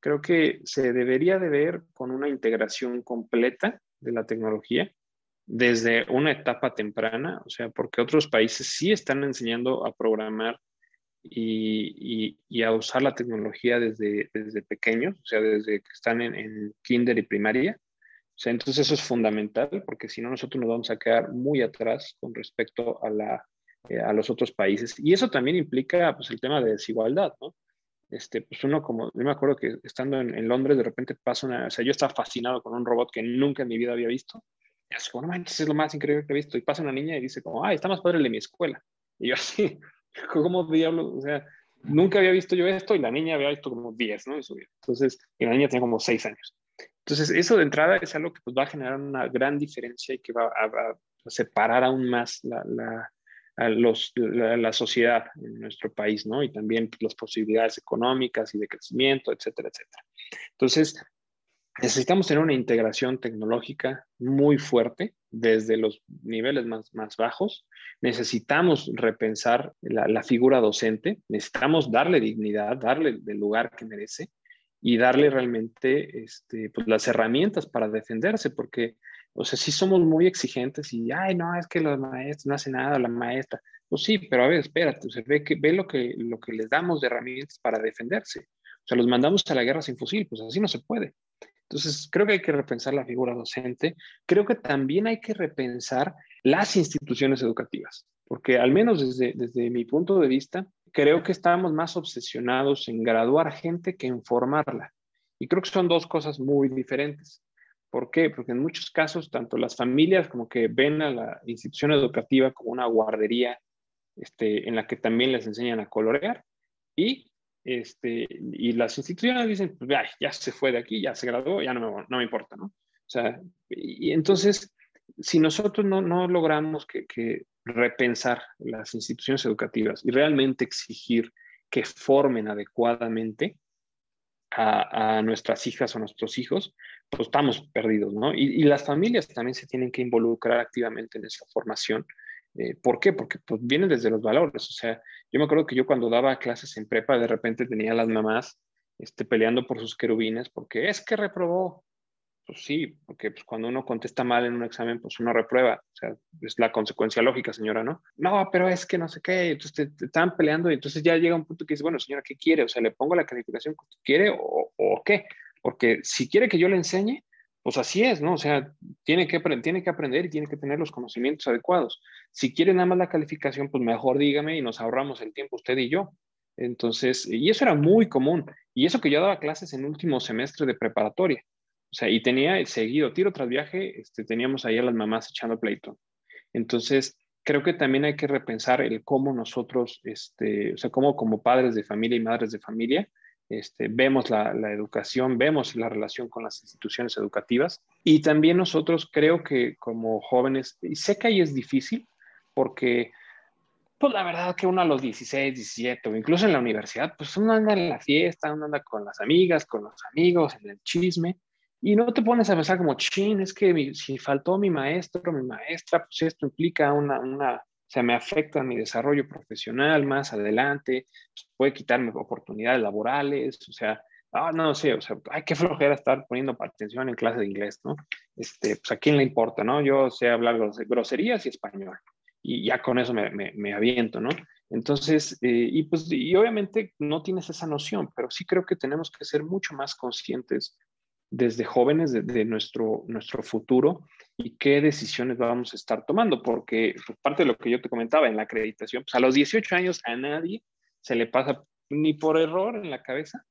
creo que se debería de ver con una integración completa de la tecnología desde una etapa temprana, o sea, porque otros países sí están enseñando a programar y, a usar la tecnología desde, desde pequeños, o sea, desde que están en, kinder y primaria. O sea, entonces eso es fundamental porque si no nosotros nos vamos a quedar muy atrás con respecto a, la, eh, a los otros países. Y eso también implica pues, el tema de desigualdad, ¿no? Este, pues uno como, yo me acuerdo que estando en, Londres de repente pasa una, o sea, yo estaba fascinado con un robot que nunca en mi vida había visto. Y así como, no manches, es lo más increíble que he visto. Y pasa una niña y dice como, ay, está más padre el de mi escuela. Y yo así, ¿cómo diablos? O sea, nunca había visto yo esto y la niña había visto como 10, ¿no? Entonces, y la niña tenía como 6 años. Entonces, eso de entrada es algo que pues, va a generar una gran diferencia y que va a, separar aún más la, la, los, la, sociedad en nuestro país, ¿no? Y también pues, las posibilidades económicas y de crecimiento, etcétera, etcétera. Entonces, necesitamos tener una integración tecnológica muy fuerte desde los niveles más, más bajos. Necesitamos repensar la, la, figura docente, necesitamos darle dignidad, darle el lugar que merece y darle realmente este, pues, las herramientas para defenderse, porque, o sea, sí somos muy exigentes y, ay, no, es que los maestros no hacen nada, la maestra. Pues sí, pero a ver, espérate, o sea, ve, que, ve lo, que, lo que les damos de herramientas para defenderse. O sea, los mandamos a la guerra sin fusil, pues así no se puede. Entonces, creo que hay que repensar la figura docente. Creo que también hay que repensar las instituciones educativas, porque al menos desde, desde mi punto de vista, creo que estamos más obsesionados en graduar gente que en formarla. Y creo que son dos cosas muy diferentes. ¿Por qué? Porque en muchos casos, tanto las familias como que ven a la institución educativa como una guardería este, en la que también les enseñan a colorear y, este, y las instituciones dicen, pues ya se fue de aquí, ya se graduó, ya no me, no me importa, ¿no? O sea, y, entonces, si nosotros no, no logramos que, que repensar las instituciones educativas y realmente exigir que formen adecuadamente a, nuestras hijas o nuestros hijos, pues estamos perdidos, ¿no? Y, las familias también se tienen que involucrar activamente en esa formación. Eh, ¿Por qué? Porque pues, vienen desde los valores. O sea, yo me acuerdo que yo cuando daba clases en prepa, de repente tenía a las mamás este, peleando por sus querubines porque es que reprobó, pues sí, porque pues, cuando uno contesta mal en un examen, pues uno reprueba. O sea, es la consecuencia lógica, señora, ¿no? No, pero es que no sé qué. Entonces te, están peleando y entonces ya llega un punto que dice, bueno, señora, ¿qué quiere? O sea, ¿le pongo la calificación que quiere o, o qué? Porque si quiere que yo le enseñe, pues así es, ¿no? O sea, tiene que, tiene que aprender y tiene que tener los conocimientos adecuados. Si quiere nada más la calificación, pues mejor dígame y nos ahorramos el tiempo usted y yo. Entonces, y eso era muy común. Y eso que yo daba clases en último semestre de preparatoria. O sea, y tenía seguido, tiro tras viaje, este, teníamos ahí a las mamás echando pleito. Entonces, creo que también hay que repensar el cómo nosotros, este, o sea, cómo como padres de familia y madres de familia, este, vemos la, la, educación, vemos la relación con las instituciones educativas y también nosotros creo que como jóvenes, y sé que ahí es difícil porque, pues la verdad que uno a los 16, 17 o incluso en la universidad, pues uno anda en la fiesta, uno anda con las amigas, con los amigos, en el chisme y no te pones a pensar como, chin, es que si faltó mi maestro, mi maestra, pues esto implica una, una, o sea, me afecta mi desarrollo profesional más adelante, pues puede quitarme oportunidades laborales, o sea, ah, no sé, o sea, hay que flojera estar poniendo atención en clase de inglés, ¿no? Este, pues a quién le importa, ¿no? Yo sé hablar groserías y español, y ya con eso me, me, me aviento, ¿no? Entonces, eh, y pues, y obviamente no tienes esa noción, pero sí creo que tenemos que ser mucho más conscientes desde jóvenes de, nuestro, nuestro futuro y qué decisiones vamos a estar tomando, porque pues, parte de lo que yo te comentaba en la acreditación, pues a los 18 años a nadie se le pasa ni por error en la cabeza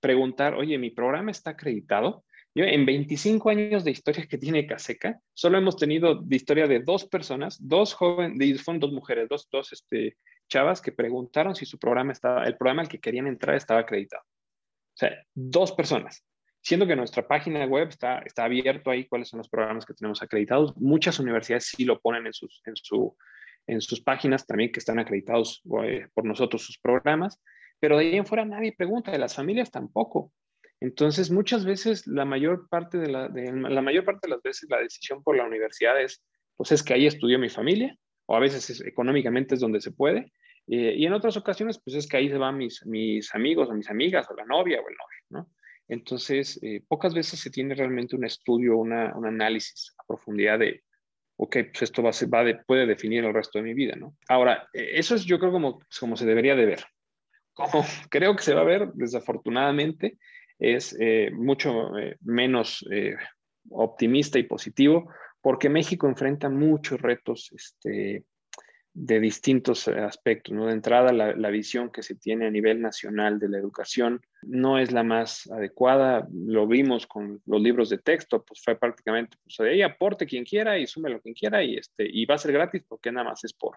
preguntar, oye, mi programa está acreditado. Yo en 25 años de historia que tiene Caseca, solo hemos tenido de historia de dos personas, dos jóvenes, fueron dos mujeres, dos, dos este, chavas que preguntaron si su programa estaba, el programa al que querían entrar estaba acreditado. O sea, dos personas siendo que nuestra página web está, está abierto ahí cuáles son los programas que tenemos acreditados. Muchas universidades sí lo ponen en sus, en su, en sus páginas también que están acreditados eh, por nosotros sus programas, pero de ahí en fuera nadie pregunta, de las familias tampoco. Entonces, muchas veces la mayor parte de la, de, la mayor parte de las veces la decisión por la universidad es, pues es que ahí estudió mi familia, o a veces económicamente es donde se puede, eh, y en otras ocasiones, pues es que ahí se van mis, mis amigos o mis amigas, o la novia o el novio, ¿no? Entonces, eh, pocas veces se tiene realmente un estudio, una, un análisis a profundidad de, ok, pues esto va, va de, puede definir el resto de mi vida, ¿no? Ahora, e, eso es yo creo como, como se debería de ver. Como creo que se va a ver, desafortunadamente, es eh, mucho eh, menos optimista y positivo porque México enfrenta muchos retos este, de distintos aspectos. ¿no? De entrada, la, visión que se tiene a nivel nacional de la educación no es la más adecuada. Lo vimos con los libros de texto, pues fue prácticamente, pues ahí aporte quien quiera y sume lo quien quiera y, este, y va a ser gratis porque nada más es por,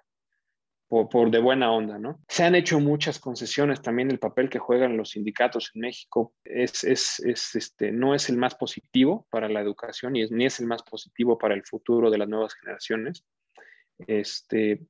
por, de buena onda, ¿no? Se han hecho muchas concesiones, también el papel que juegan los sindicatos en México es, es, es este, no es el más positivo para la educación y ni es el más positivo para el futuro de las nuevas generaciones. Este,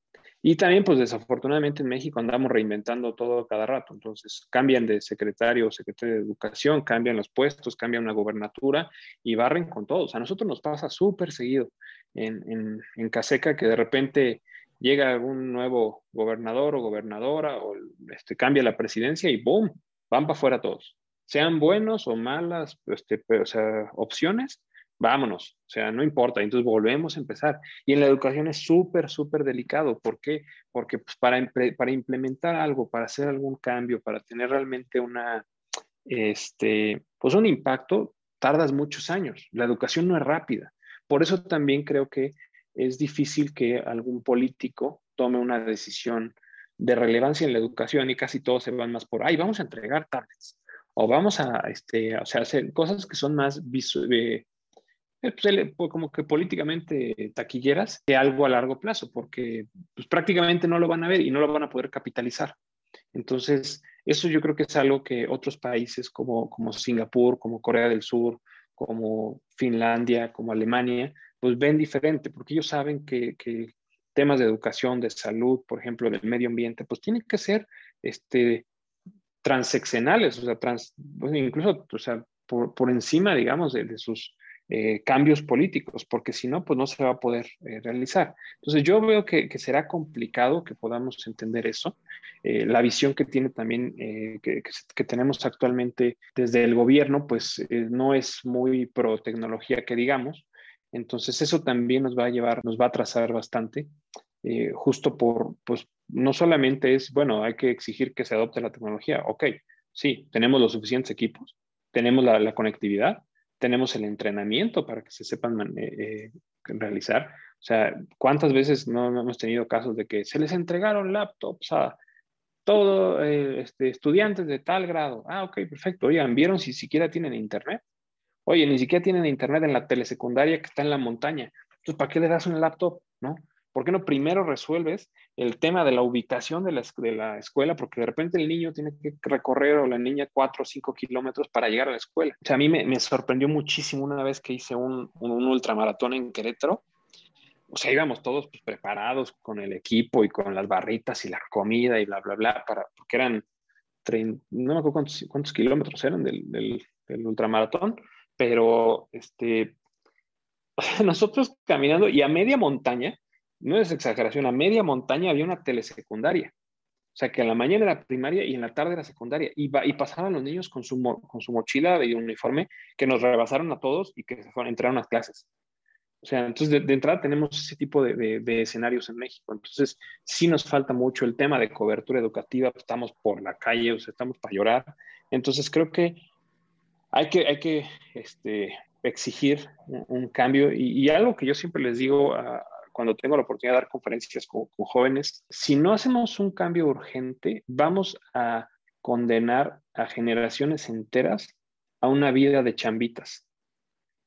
y también, pues desafortunadamente en México andamos reinventando todo cada rato. Entonces, cambian de secretario o secretaria de educación, cambian los puestos, cambian una gobernatura y barren con todos. A nosotros nos pasa súper seguido en, en, en Caseca que de repente llega algún nuevo gobernador o gobernadora o este, cambia la presidencia y ¡boom! Van para afuera todos. Sean buenos o malas este, o sea, opciones, vámonos. O sea, no importa. Entonces volvemos a empezar. Y en la educación es súper, súper delicado. ¿Por qué? Porque pues, para, para implementar algo, para hacer algún cambio, para tener realmente una, este, pues un impacto, tardas muchos años. La educación no es rápida. Por eso también creo que es difícil que algún político tome una decisión de relevancia en la educación y casi todos se van más por, ay, vamos a entregar tablets o vamos a, este, o sea, hacer cosas que son más eh, pues, pues, como que políticamente taquilleras que algo a largo plazo, porque pues, prácticamente no lo van a ver y no lo van a poder capitalizar. Entonces, eso yo creo que es algo que otros países como, como Singapur, como Corea del Sur, como Finlandia, como Alemania, pues ven diferente, porque ellos saben que, temas de educación, de salud, por ejemplo, del medio ambiente, pues tienen que ser este, transeccionales, o sea, trans, pues, incluso o sea, por, encima, digamos, de, sus eh, cambios políticos, porque si no, pues no se va a poder eh, realizar. Entonces yo veo que, será complicado que podamos entender eso. Eh, la visión que tiene también, que, tenemos actualmente desde el gobierno, pues no es muy pro tecnología que digamos, entonces eso también nos va a llevar, nos va a atrasar bastante, justo por, pues no solamente es, bueno, hay que exigir que se adopte la tecnología, ok, sí, tenemos los suficientes equipos, tenemos la, conectividad, tenemos el entrenamiento para que se sepan eh, eh, realizar. O sea, ¿cuántas veces no, hemos tenido casos de que se les entregaron laptops a todos este, estudiantes de tal grado? Ah, ok, perfecto. Oigan, ¿vieron si siquiera tienen internet? Oye, ni siquiera tienen internet en la telesecundaria que está en la montaña. Entonces, ¿para qué le das un laptop? ¿No? ¿Por qué no primero resuelves el tema de la ubicación de la, de la escuela? Porque de repente el niño tiene que recorrer o la niña cuatro o cinco kilómetros para llegar a la escuela. O sea, a mí me, sorprendió muchísimo una vez que hice un, un, ultramaratón en Querétaro. O sea, íbamos todos pues, preparados con el equipo y con las barritas y la comida y bla, bla, bla, para, porque eran, no me acuerdo cuántos, cuántos kilómetros eran del, del, del ultramaratón, pero este, nosotros caminando y a media montaña, no es exageración, a media montaña había una telesecundaria. O sea, que en la mañana era primaria y en la tarde era secundaria. Y, y pasaban los niños con su, con su mochila de uniforme que nos rebasaron a todos y que se fueron, entraron a clases. O sea, entonces de, entrada tenemos ese tipo de, de, escenarios en México. Entonces, sí nos falta mucho el tema de cobertura educativa. Estamos por la calle, o sea, estamos para llorar. Entonces, creo que hay que, hay que este, exigir un, cambio y, algo que yo siempre les digo cuando tengo la oportunidad de dar conferencias con, jóvenes, si no hacemos un cambio urgente, vamos a condenar a generaciones enteras a una vida de chambitas.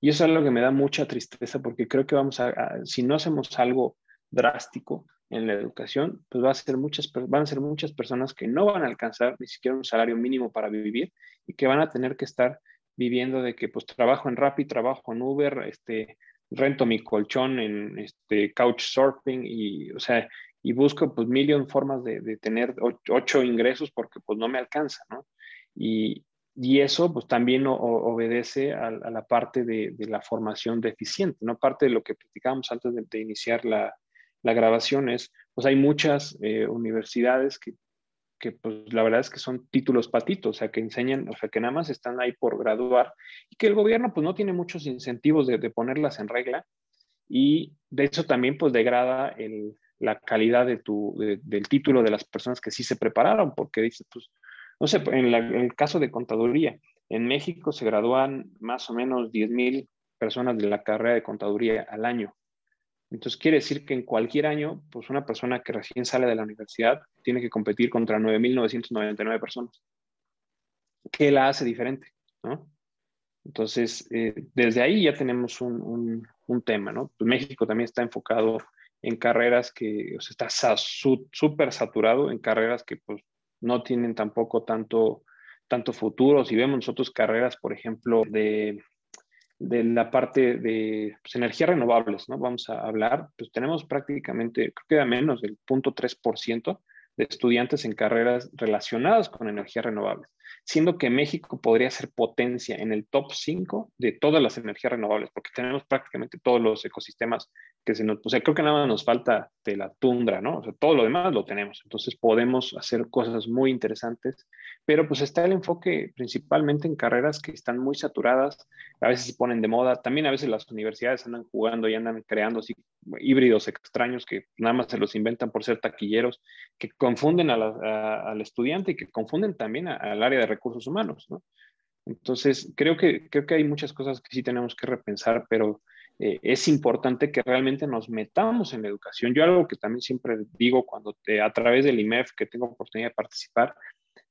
Y eso es algo que me da mucha tristeza porque creo que vamos a, si no hacemos algo drástico en la educación, pues va a ser muchas, van a ser muchas personas que no van a alcanzar ni siquiera un salario mínimo para vivir y que van a tener que estar viviendo de que pues trabajo en Rappi, trabajo en Uber, este, rento mi colchón en este couchsurfing y, o sea, y busco pues mil formas de, de, tener ocho ingresos porque pues no me alcanza, ¿no? Y, y eso pues también obedece a, la parte de, de, la formación deficiente, ¿no? Parte de lo que platicábamos antes de, iniciar la, la, grabación es, pues hay muchas eh, universidades que que pues la verdad es que son títulos patitos, o sea, que enseñan, o sea, que nada más están ahí por graduar y que el gobierno pues no tiene muchos incentivos de, ponerlas en regla y de eso también pues degrada el, la calidad de tu, del título de las personas que sí se prepararon, porque dice, pues, no sé, en, el caso de contaduría, en México se gradúan más o menos 10 mil personas de la carrera de contaduría al año. Entonces quiere decir que en cualquier año, pues una persona que recién sale de la universidad tiene que competir contra 9.999 personas. ¿Qué la hace diferente? ¿no? Entonces, eh, desde ahí ya tenemos un, un, tema, ¿no? Pues México también está enfocado en carreras que, o sea, está súper saturado en carreras que pues no tienen tampoco tanto, tanto futuro. Si vemos nosotros carreras, por ejemplo, de, de la parte de pues, energías renovables, ¿no? Vamos a hablar, pues tenemos prácticamente, creo que da menos del 0.3% de estudiantes en carreras relacionadas con energías renovables siendo que México podría ser potencia en el top 5 de todas las energías renovables, porque tenemos prácticamente todos los ecosistemas que se nos, o sea, creo que nada nos falta de la tundra, ¿no? O sea, todo lo demás lo tenemos, entonces podemos hacer cosas muy interesantes, pero pues está el enfoque principalmente en carreras que están muy saturadas, a veces se ponen de moda, también a veces las universidades andan jugando y andan creando así híbridos extraños que nada más se los inventan por ser taquilleros, que confunden al estudiante y que confunden también al área de recursos humanos, ¿no? Entonces, creo que, creo que hay muchas cosas que sí tenemos que repensar, pero eh, es importante que realmente nos metamos en la educación. Yo algo que también siempre digo cuando te, a través del IMEF, que tengo oportunidad de participar,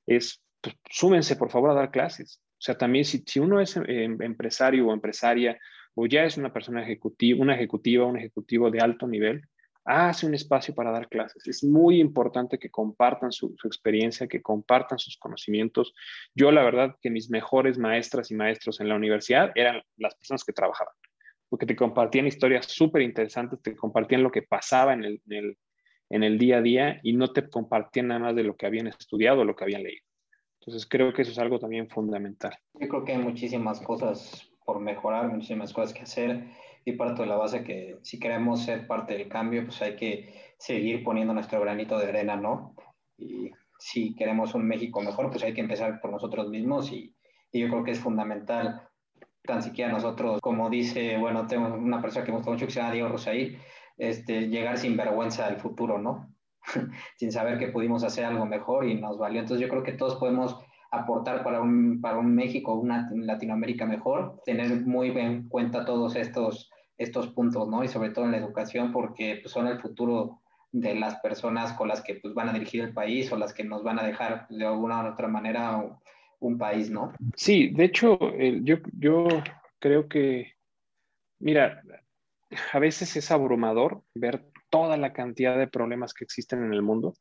es, pues, súmense por favor a dar clases. O sea, también si, uno es em, empresario o empresaria o ya es una persona ejecutiva, una ejecutiva, un ejecutivo de alto nivel, hace un espacio para dar clases. Es muy importante que compartan su, experiencia, que compartan sus conocimientos. Yo la verdad que mis mejores maestras y maestros en la universidad eran las personas que trabajaban, porque te compartían historias súper interesantes, te compartían lo que pasaba en, el, día a día y no te compartían nada más de lo que habían estudiado o lo que habían leído. Entonces creo que eso es algo también fundamental. Yo creo que hay muchísimas cosas por mejorar, muchísimas cosas que hacer y parto de la base que si queremos ser parte del cambio, pues hay que seguir poniendo nuestro granito de arena, ¿no? Y si queremos un México mejor, pues hay que empezar por nosotros mismos y, y yo creo que es fundamental, tan siquiera nosotros, como dice, bueno, tengo una persona que me gusta mucho que se llama Diego Rosaí, este, llegar sin vergüenza al futuro, ¿no? sin saber que pudimos hacer algo mejor y nos valió. Entonces yo creo que todos podemos aportar para un, para un México, una Latinoamérica mejor, tener muy en cuenta todos estos, estos puntos, ¿no? Y sobre todo en la educación, porque pues, son el futuro de las personas con las que pues, van a dirigir el país o las que nos van a dejar de alguna u otra manera un país, ¿no? Sí, de hecho, yo, yo creo que, mira, a veces es abrumador ver toda la cantidad de problemas que existen en el mundo,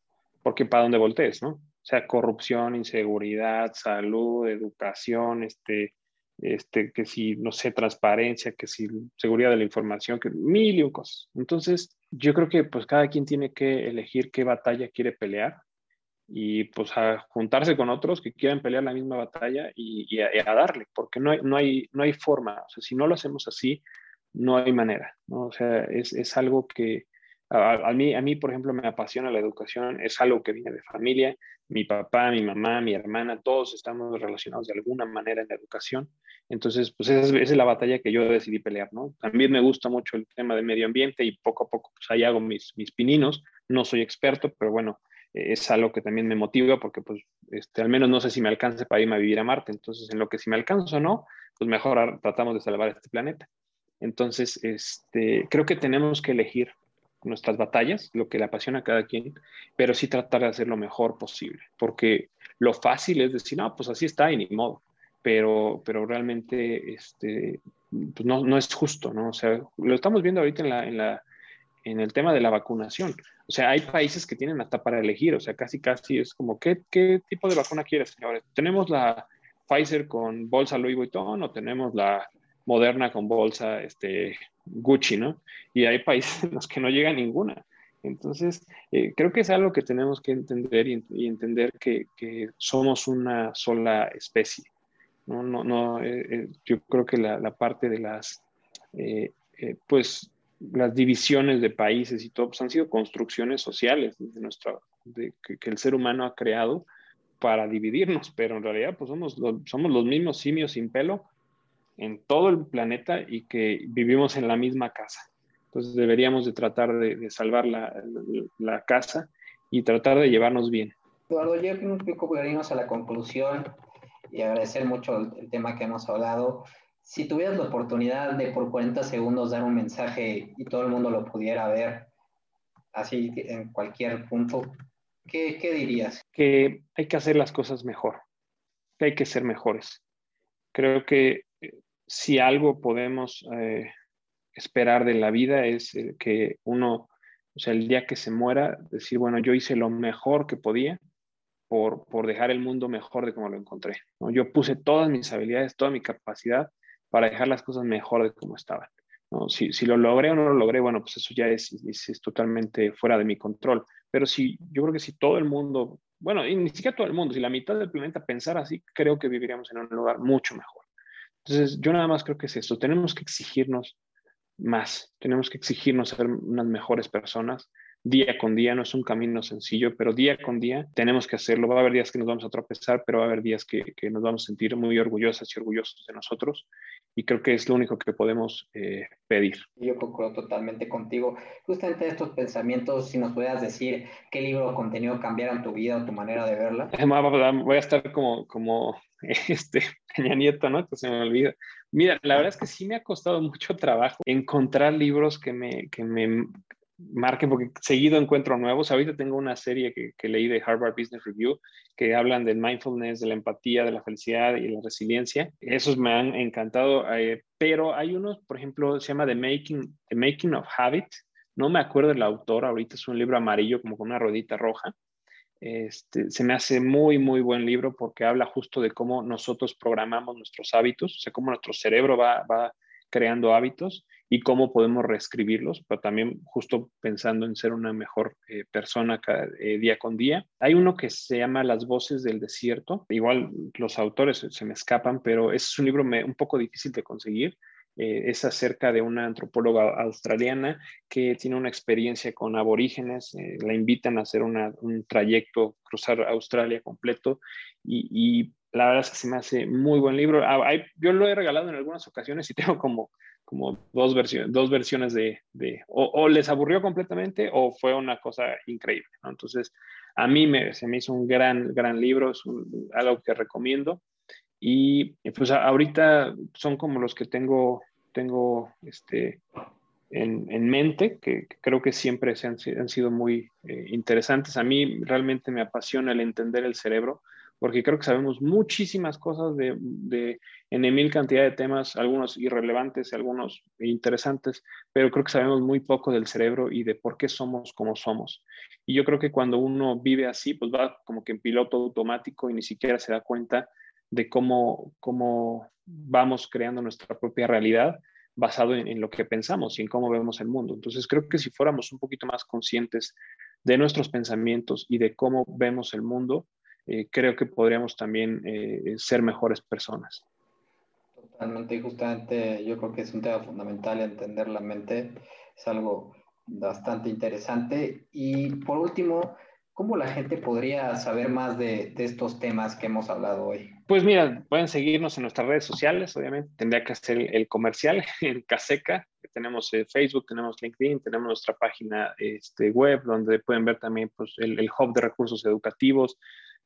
porque para donde voltees, ¿no? O sea, corrupción, inseguridad, salud, educación, este, este, que si, no sé, transparencia, que si seguridad de la información, que mil y un cosas. Entonces, yo creo que pues cada quien tiene que elegir qué batalla quiere pelear y pues a juntarse con otros que quieran pelear la misma batalla y, a, darle, porque no hay, no, hay, no hay forma, o sea, si no lo hacemos así, no hay manera, ¿no? O sea, es, es algo que, a, mí, a mí, por ejemplo, me apasiona la educación, es algo que viene de familia. Mi papá, mi mamá, mi hermana, todos estamos relacionados de alguna manera en la educación. Entonces, pues esa es, la batalla que yo decidí pelear, ¿no? También me gusta mucho el tema del medio ambiente y poco a poco, pues ahí hago mis, mis pininos. No soy experto, pero bueno, es algo que también me motiva porque, pues, este, al menos no sé si me alcance para irme a vivir a Marte. Entonces, en lo que si me alcanzo o no, pues mejor tratamos de salvar este planeta. Entonces, este, creo que tenemos que elegir nuestras batallas, lo que le apasiona a cada quien, pero sí tratar de hacer lo mejor posible, porque lo fácil es decir, no, pues así está y ni modo, pero, pero realmente este, pues no, no, es justo, ¿no? O sea, lo estamos viendo ahorita en, la, en, la, en el tema de la vacunación. O sea, hay países que tienen hasta para elegir, o sea, casi, casi es como, ¿qué, qué tipo de vacuna quieres, señores? ¿Tenemos la Pfizer con bolsa Louis Vuitton o tenemos la Moderna con bolsa este, Gucci, ¿no? Y hay países en los que no llega ninguna. Entonces, eh, creo que es algo que tenemos que entender y, entender que, somos una sola especie. No, no, no eh, eh, yo creo que la, parte de las, pues, las divisiones de países y todo, pues, han sido construcciones sociales de nuestra, de, que, el ser humano ha creado para dividirnos, pero en realidad, pues, somos, somos los mismos simios sin pelo en todo el planeta y que vivimos en la misma casa. Entonces deberíamos de tratar de, salvar la, la, casa y tratar de llevarnos bien. Eduardo, ya un poco a la conclusión y agradecer mucho el, tema que hemos hablado. si tuvieras la oportunidad de por 40 segundos dar un mensaje y todo el mundo lo pudiera ver, así en cualquier punto, ¿qué, qué dirías? Que hay que hacer las cosas mejor, que hay que ser mejores. Creo que si algo podemos eh, esperar de la vida es eh, que uno, o sea, el día que se muera, decir, bueno, yo hice lo mejor que podía por, por dejar el mundo mejor de como lo encontré. Yo puse todas mis habilidades, toda mi capacidad para dejar las cosas mejor de como estaban. Si, si, lo logré o no lo logré, bueno, pues eso ya es, es, es, totalmente fuera de mi control. Pero si, yo creo que si todo el mundo, bueno, y ni siquiera todo el mundo, si la mitad del planeta pensara así, creo que viviríamos en un lugar mucho mejor. Entonces, yo nada más creo que es esto. Tenemos que exigirnos más. Tenemos que exigirnos ser unas mejores personas día con día. No es un camino sencillo, pero día con día tenemos que hacerlo. Va a haber días que nos vamos a tropezar, pero va a haber días que, que nos vamos a sentir muy orgullosas y orgullosos de nosotros. Y creo que es lo único que podemos eh, pedir. Yo concuerdo totalmente contigo. Justamente estos pensamientos, si nos pudieras decir qué libro o contenido cambiaron tu vida o tu manera de verla. Voy a estar como, como este Peña Nieto, ¿no? Que se me olvida. Mira, la verdad es que sí me ha costado mucho trabajo encontrar libros que me, que me marquen, porque seguido encuentro nuevos. Ahorita tengo una serie que, que, leí de Harvard Business Review que hablan del mindfulness, de la empatía, de la felicidad y la resiliencia. Esos me han encantado, eh, pero hay unos, por ejemplo, se llama The Making, The Making of Habit. No me acuerdo del autor, ahorita es un libro amarillo como con una rodita roja. Este, se me hace muy, muy buen libro porque habla justo de cómo nosotros programamos nuestros hábitos, o sea, cómo nuestro cerebro va, va creando hábitos y cómo podemos reescribirlos, pero también justo pensando en ser una mejor eh, persona cada, eh, día con día. Hay uno que se llama Las voces del desierto, igual los autores se me escapan, pero es un libro un poco difícil de conseguir. Eh, es acerca de una antropóloga australiana que tiene una experiencia con aborígenes, la invitan a hacer un trayecto, cruzar Australia completo y, la verdad es que se me hace muy buen libro. Ah, hay, yo lo he regalado en algunas ocasiones y tengo como como dos, versiones, dos versiones de, de o, o, les aburrió completamente o fue una cosa increíble. ¿no? Entonces, a mí me, se me hizo un gran, gran libro, es un, algo que recomiendo. Y pues ahorita son como los que tengo, tengo este, en, en mente, que, creo que siempre se han, han sido muy eh, interesantes. A mí realmente me apasiona el entender el cerebro porque creo que sabemos muchísimas cosas de, de, en mil cantidad de temas, algunos irrelevantes, algunos interesantes, pero creo que sabemos muy poco del cerebro y de por qué somos como somos. Y yo creo que cuando uno vive así, pues va como que en piloto automático y ni siquiera se da cuenta de cómo, cómo vamos creando nuestra propia realidad basado en, en lo que pensamos y en cómo vemos el mundo. Entonces creo que si fuéramos un poquito más conscientes de nuestros pensamientos y de cómo vemos el mundo, eh, creo que podríamos también eh, ser mejores personas. Totalmente, y justamente yo creo que es un tema fundamental entender la mente, es algo bastante interesante. Y por último, ¿cómo la gente podría saber más de, de, estos temas que hemos hablado hoy? Pues mira, pueden seguirnos en nuestras redes sociales, obviamente. Tendría que hacer el, comercial en Caseca. Tenemos eh, Facebook, tenemos LinkedIn, tenemos nuestra página este, web, donde pueden ver también pues, el, el hub de recursos educativos,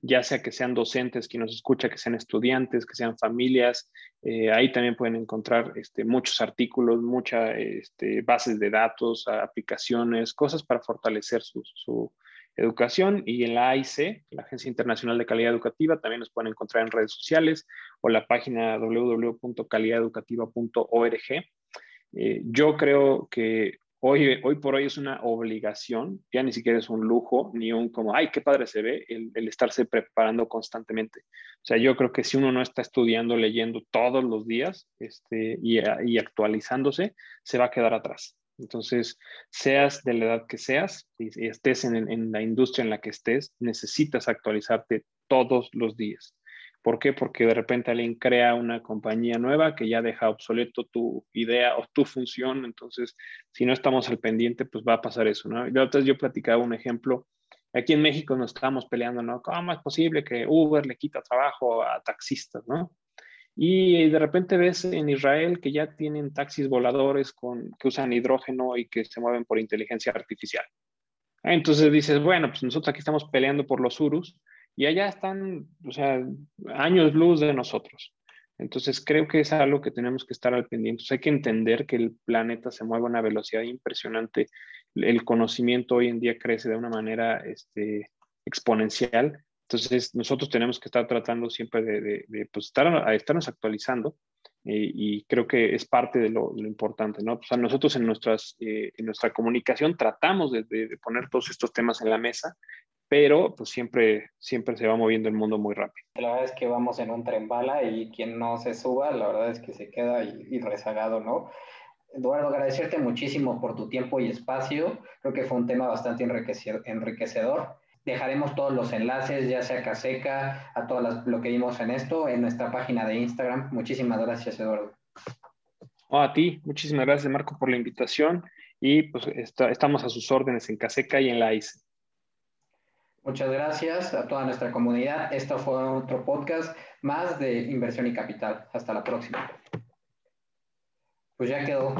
ya sea que sean docentes quien nos escucha, que sean estudiantes, que sean familias. Eh, ahí también pueden encontrar este, muchos artículos, muchas este, bases de datos, aplicaciones, cosas para fortalecer su, su, educación. Y en la AIC, la Agencia Internacional de Calidad Educativa, también nos pueden encontrar en redes sociales o la página www.calidadeducativa.org. Eh, yo creo que hoy, por hoy es una obligación, ya ni siquiera es un lujo, ni un como, ay, qué padre se ve el, estarse preparando constantemente. O sea, yo creo que si uno no está estudiando, leyendo todos los días este, y, actualizándose, se va a quedar atrás. Entonces, seas de la edad que seas y, estés en la industria en la que estés, necesitas actualizarte todos los días. ¿Por qué? Porque de repente alguien crea una compañía nueva que ya deja obsoleto tu idea o tu función. Entonces, si no estamos al pendiente, pues va a pasar eso, ¿no? Yo, entonces, yo platicaba un ejemplo. Aquí en México nos estábamos peleando, ¿no? ¿Cómo es posible que Uber le quita trabajo a taxistas, ¿no? Y de repente ves en Israel que ya tienen taxis voladores con, que usan hidrógeno y que se mueven por inteligencia artificial. Entonces dices, bueno, pues nosotros aquí estamos peleando por los urus, y allá están, o sea, años luz de nosotros. Entonces, creo que es algo que tenemos que estar al pendiente. hay que entender que el planeta se mueve a una velocidad impresionante. El conocimiento hoy en día crece de una manera este, exponencial. Entonces, nosotros tenemos que estar tratando siempre de, pues, estar, estarnos actualizando eh, y creo que es parte de lo, importante, ¿no? O sea, nosotros en, nuestras, eh, en nuestra comunicación tratamos de, poner todos estos temas en la mesa, pero pues siempre, siempre se va moviendo el mundo muy rápido. La verdad es que vamos en un tren bala y quien no se suba, la verdad es que se queda y, rezagado, ¿no? Eduardo, agradecerte muchísimo por tu tiempo y espacio. Creo que fue un tema bastante enriquecedor. Dejaremos todos los enlaces, ya sea Caseca, a todo lo que vimos en esto, en nuestra página de Instagram. Muchísimas gracias, Eduardo. a ti, muchísimas gracias, Marco, por la invitación. Y pues estamos a sus órdenes en Caseca y en la ICE. Muchas gracias a toda nuestra comunidad. Esto fue otro podcast más de inversión y capital. Hasta la próxima. Pues ya quedó.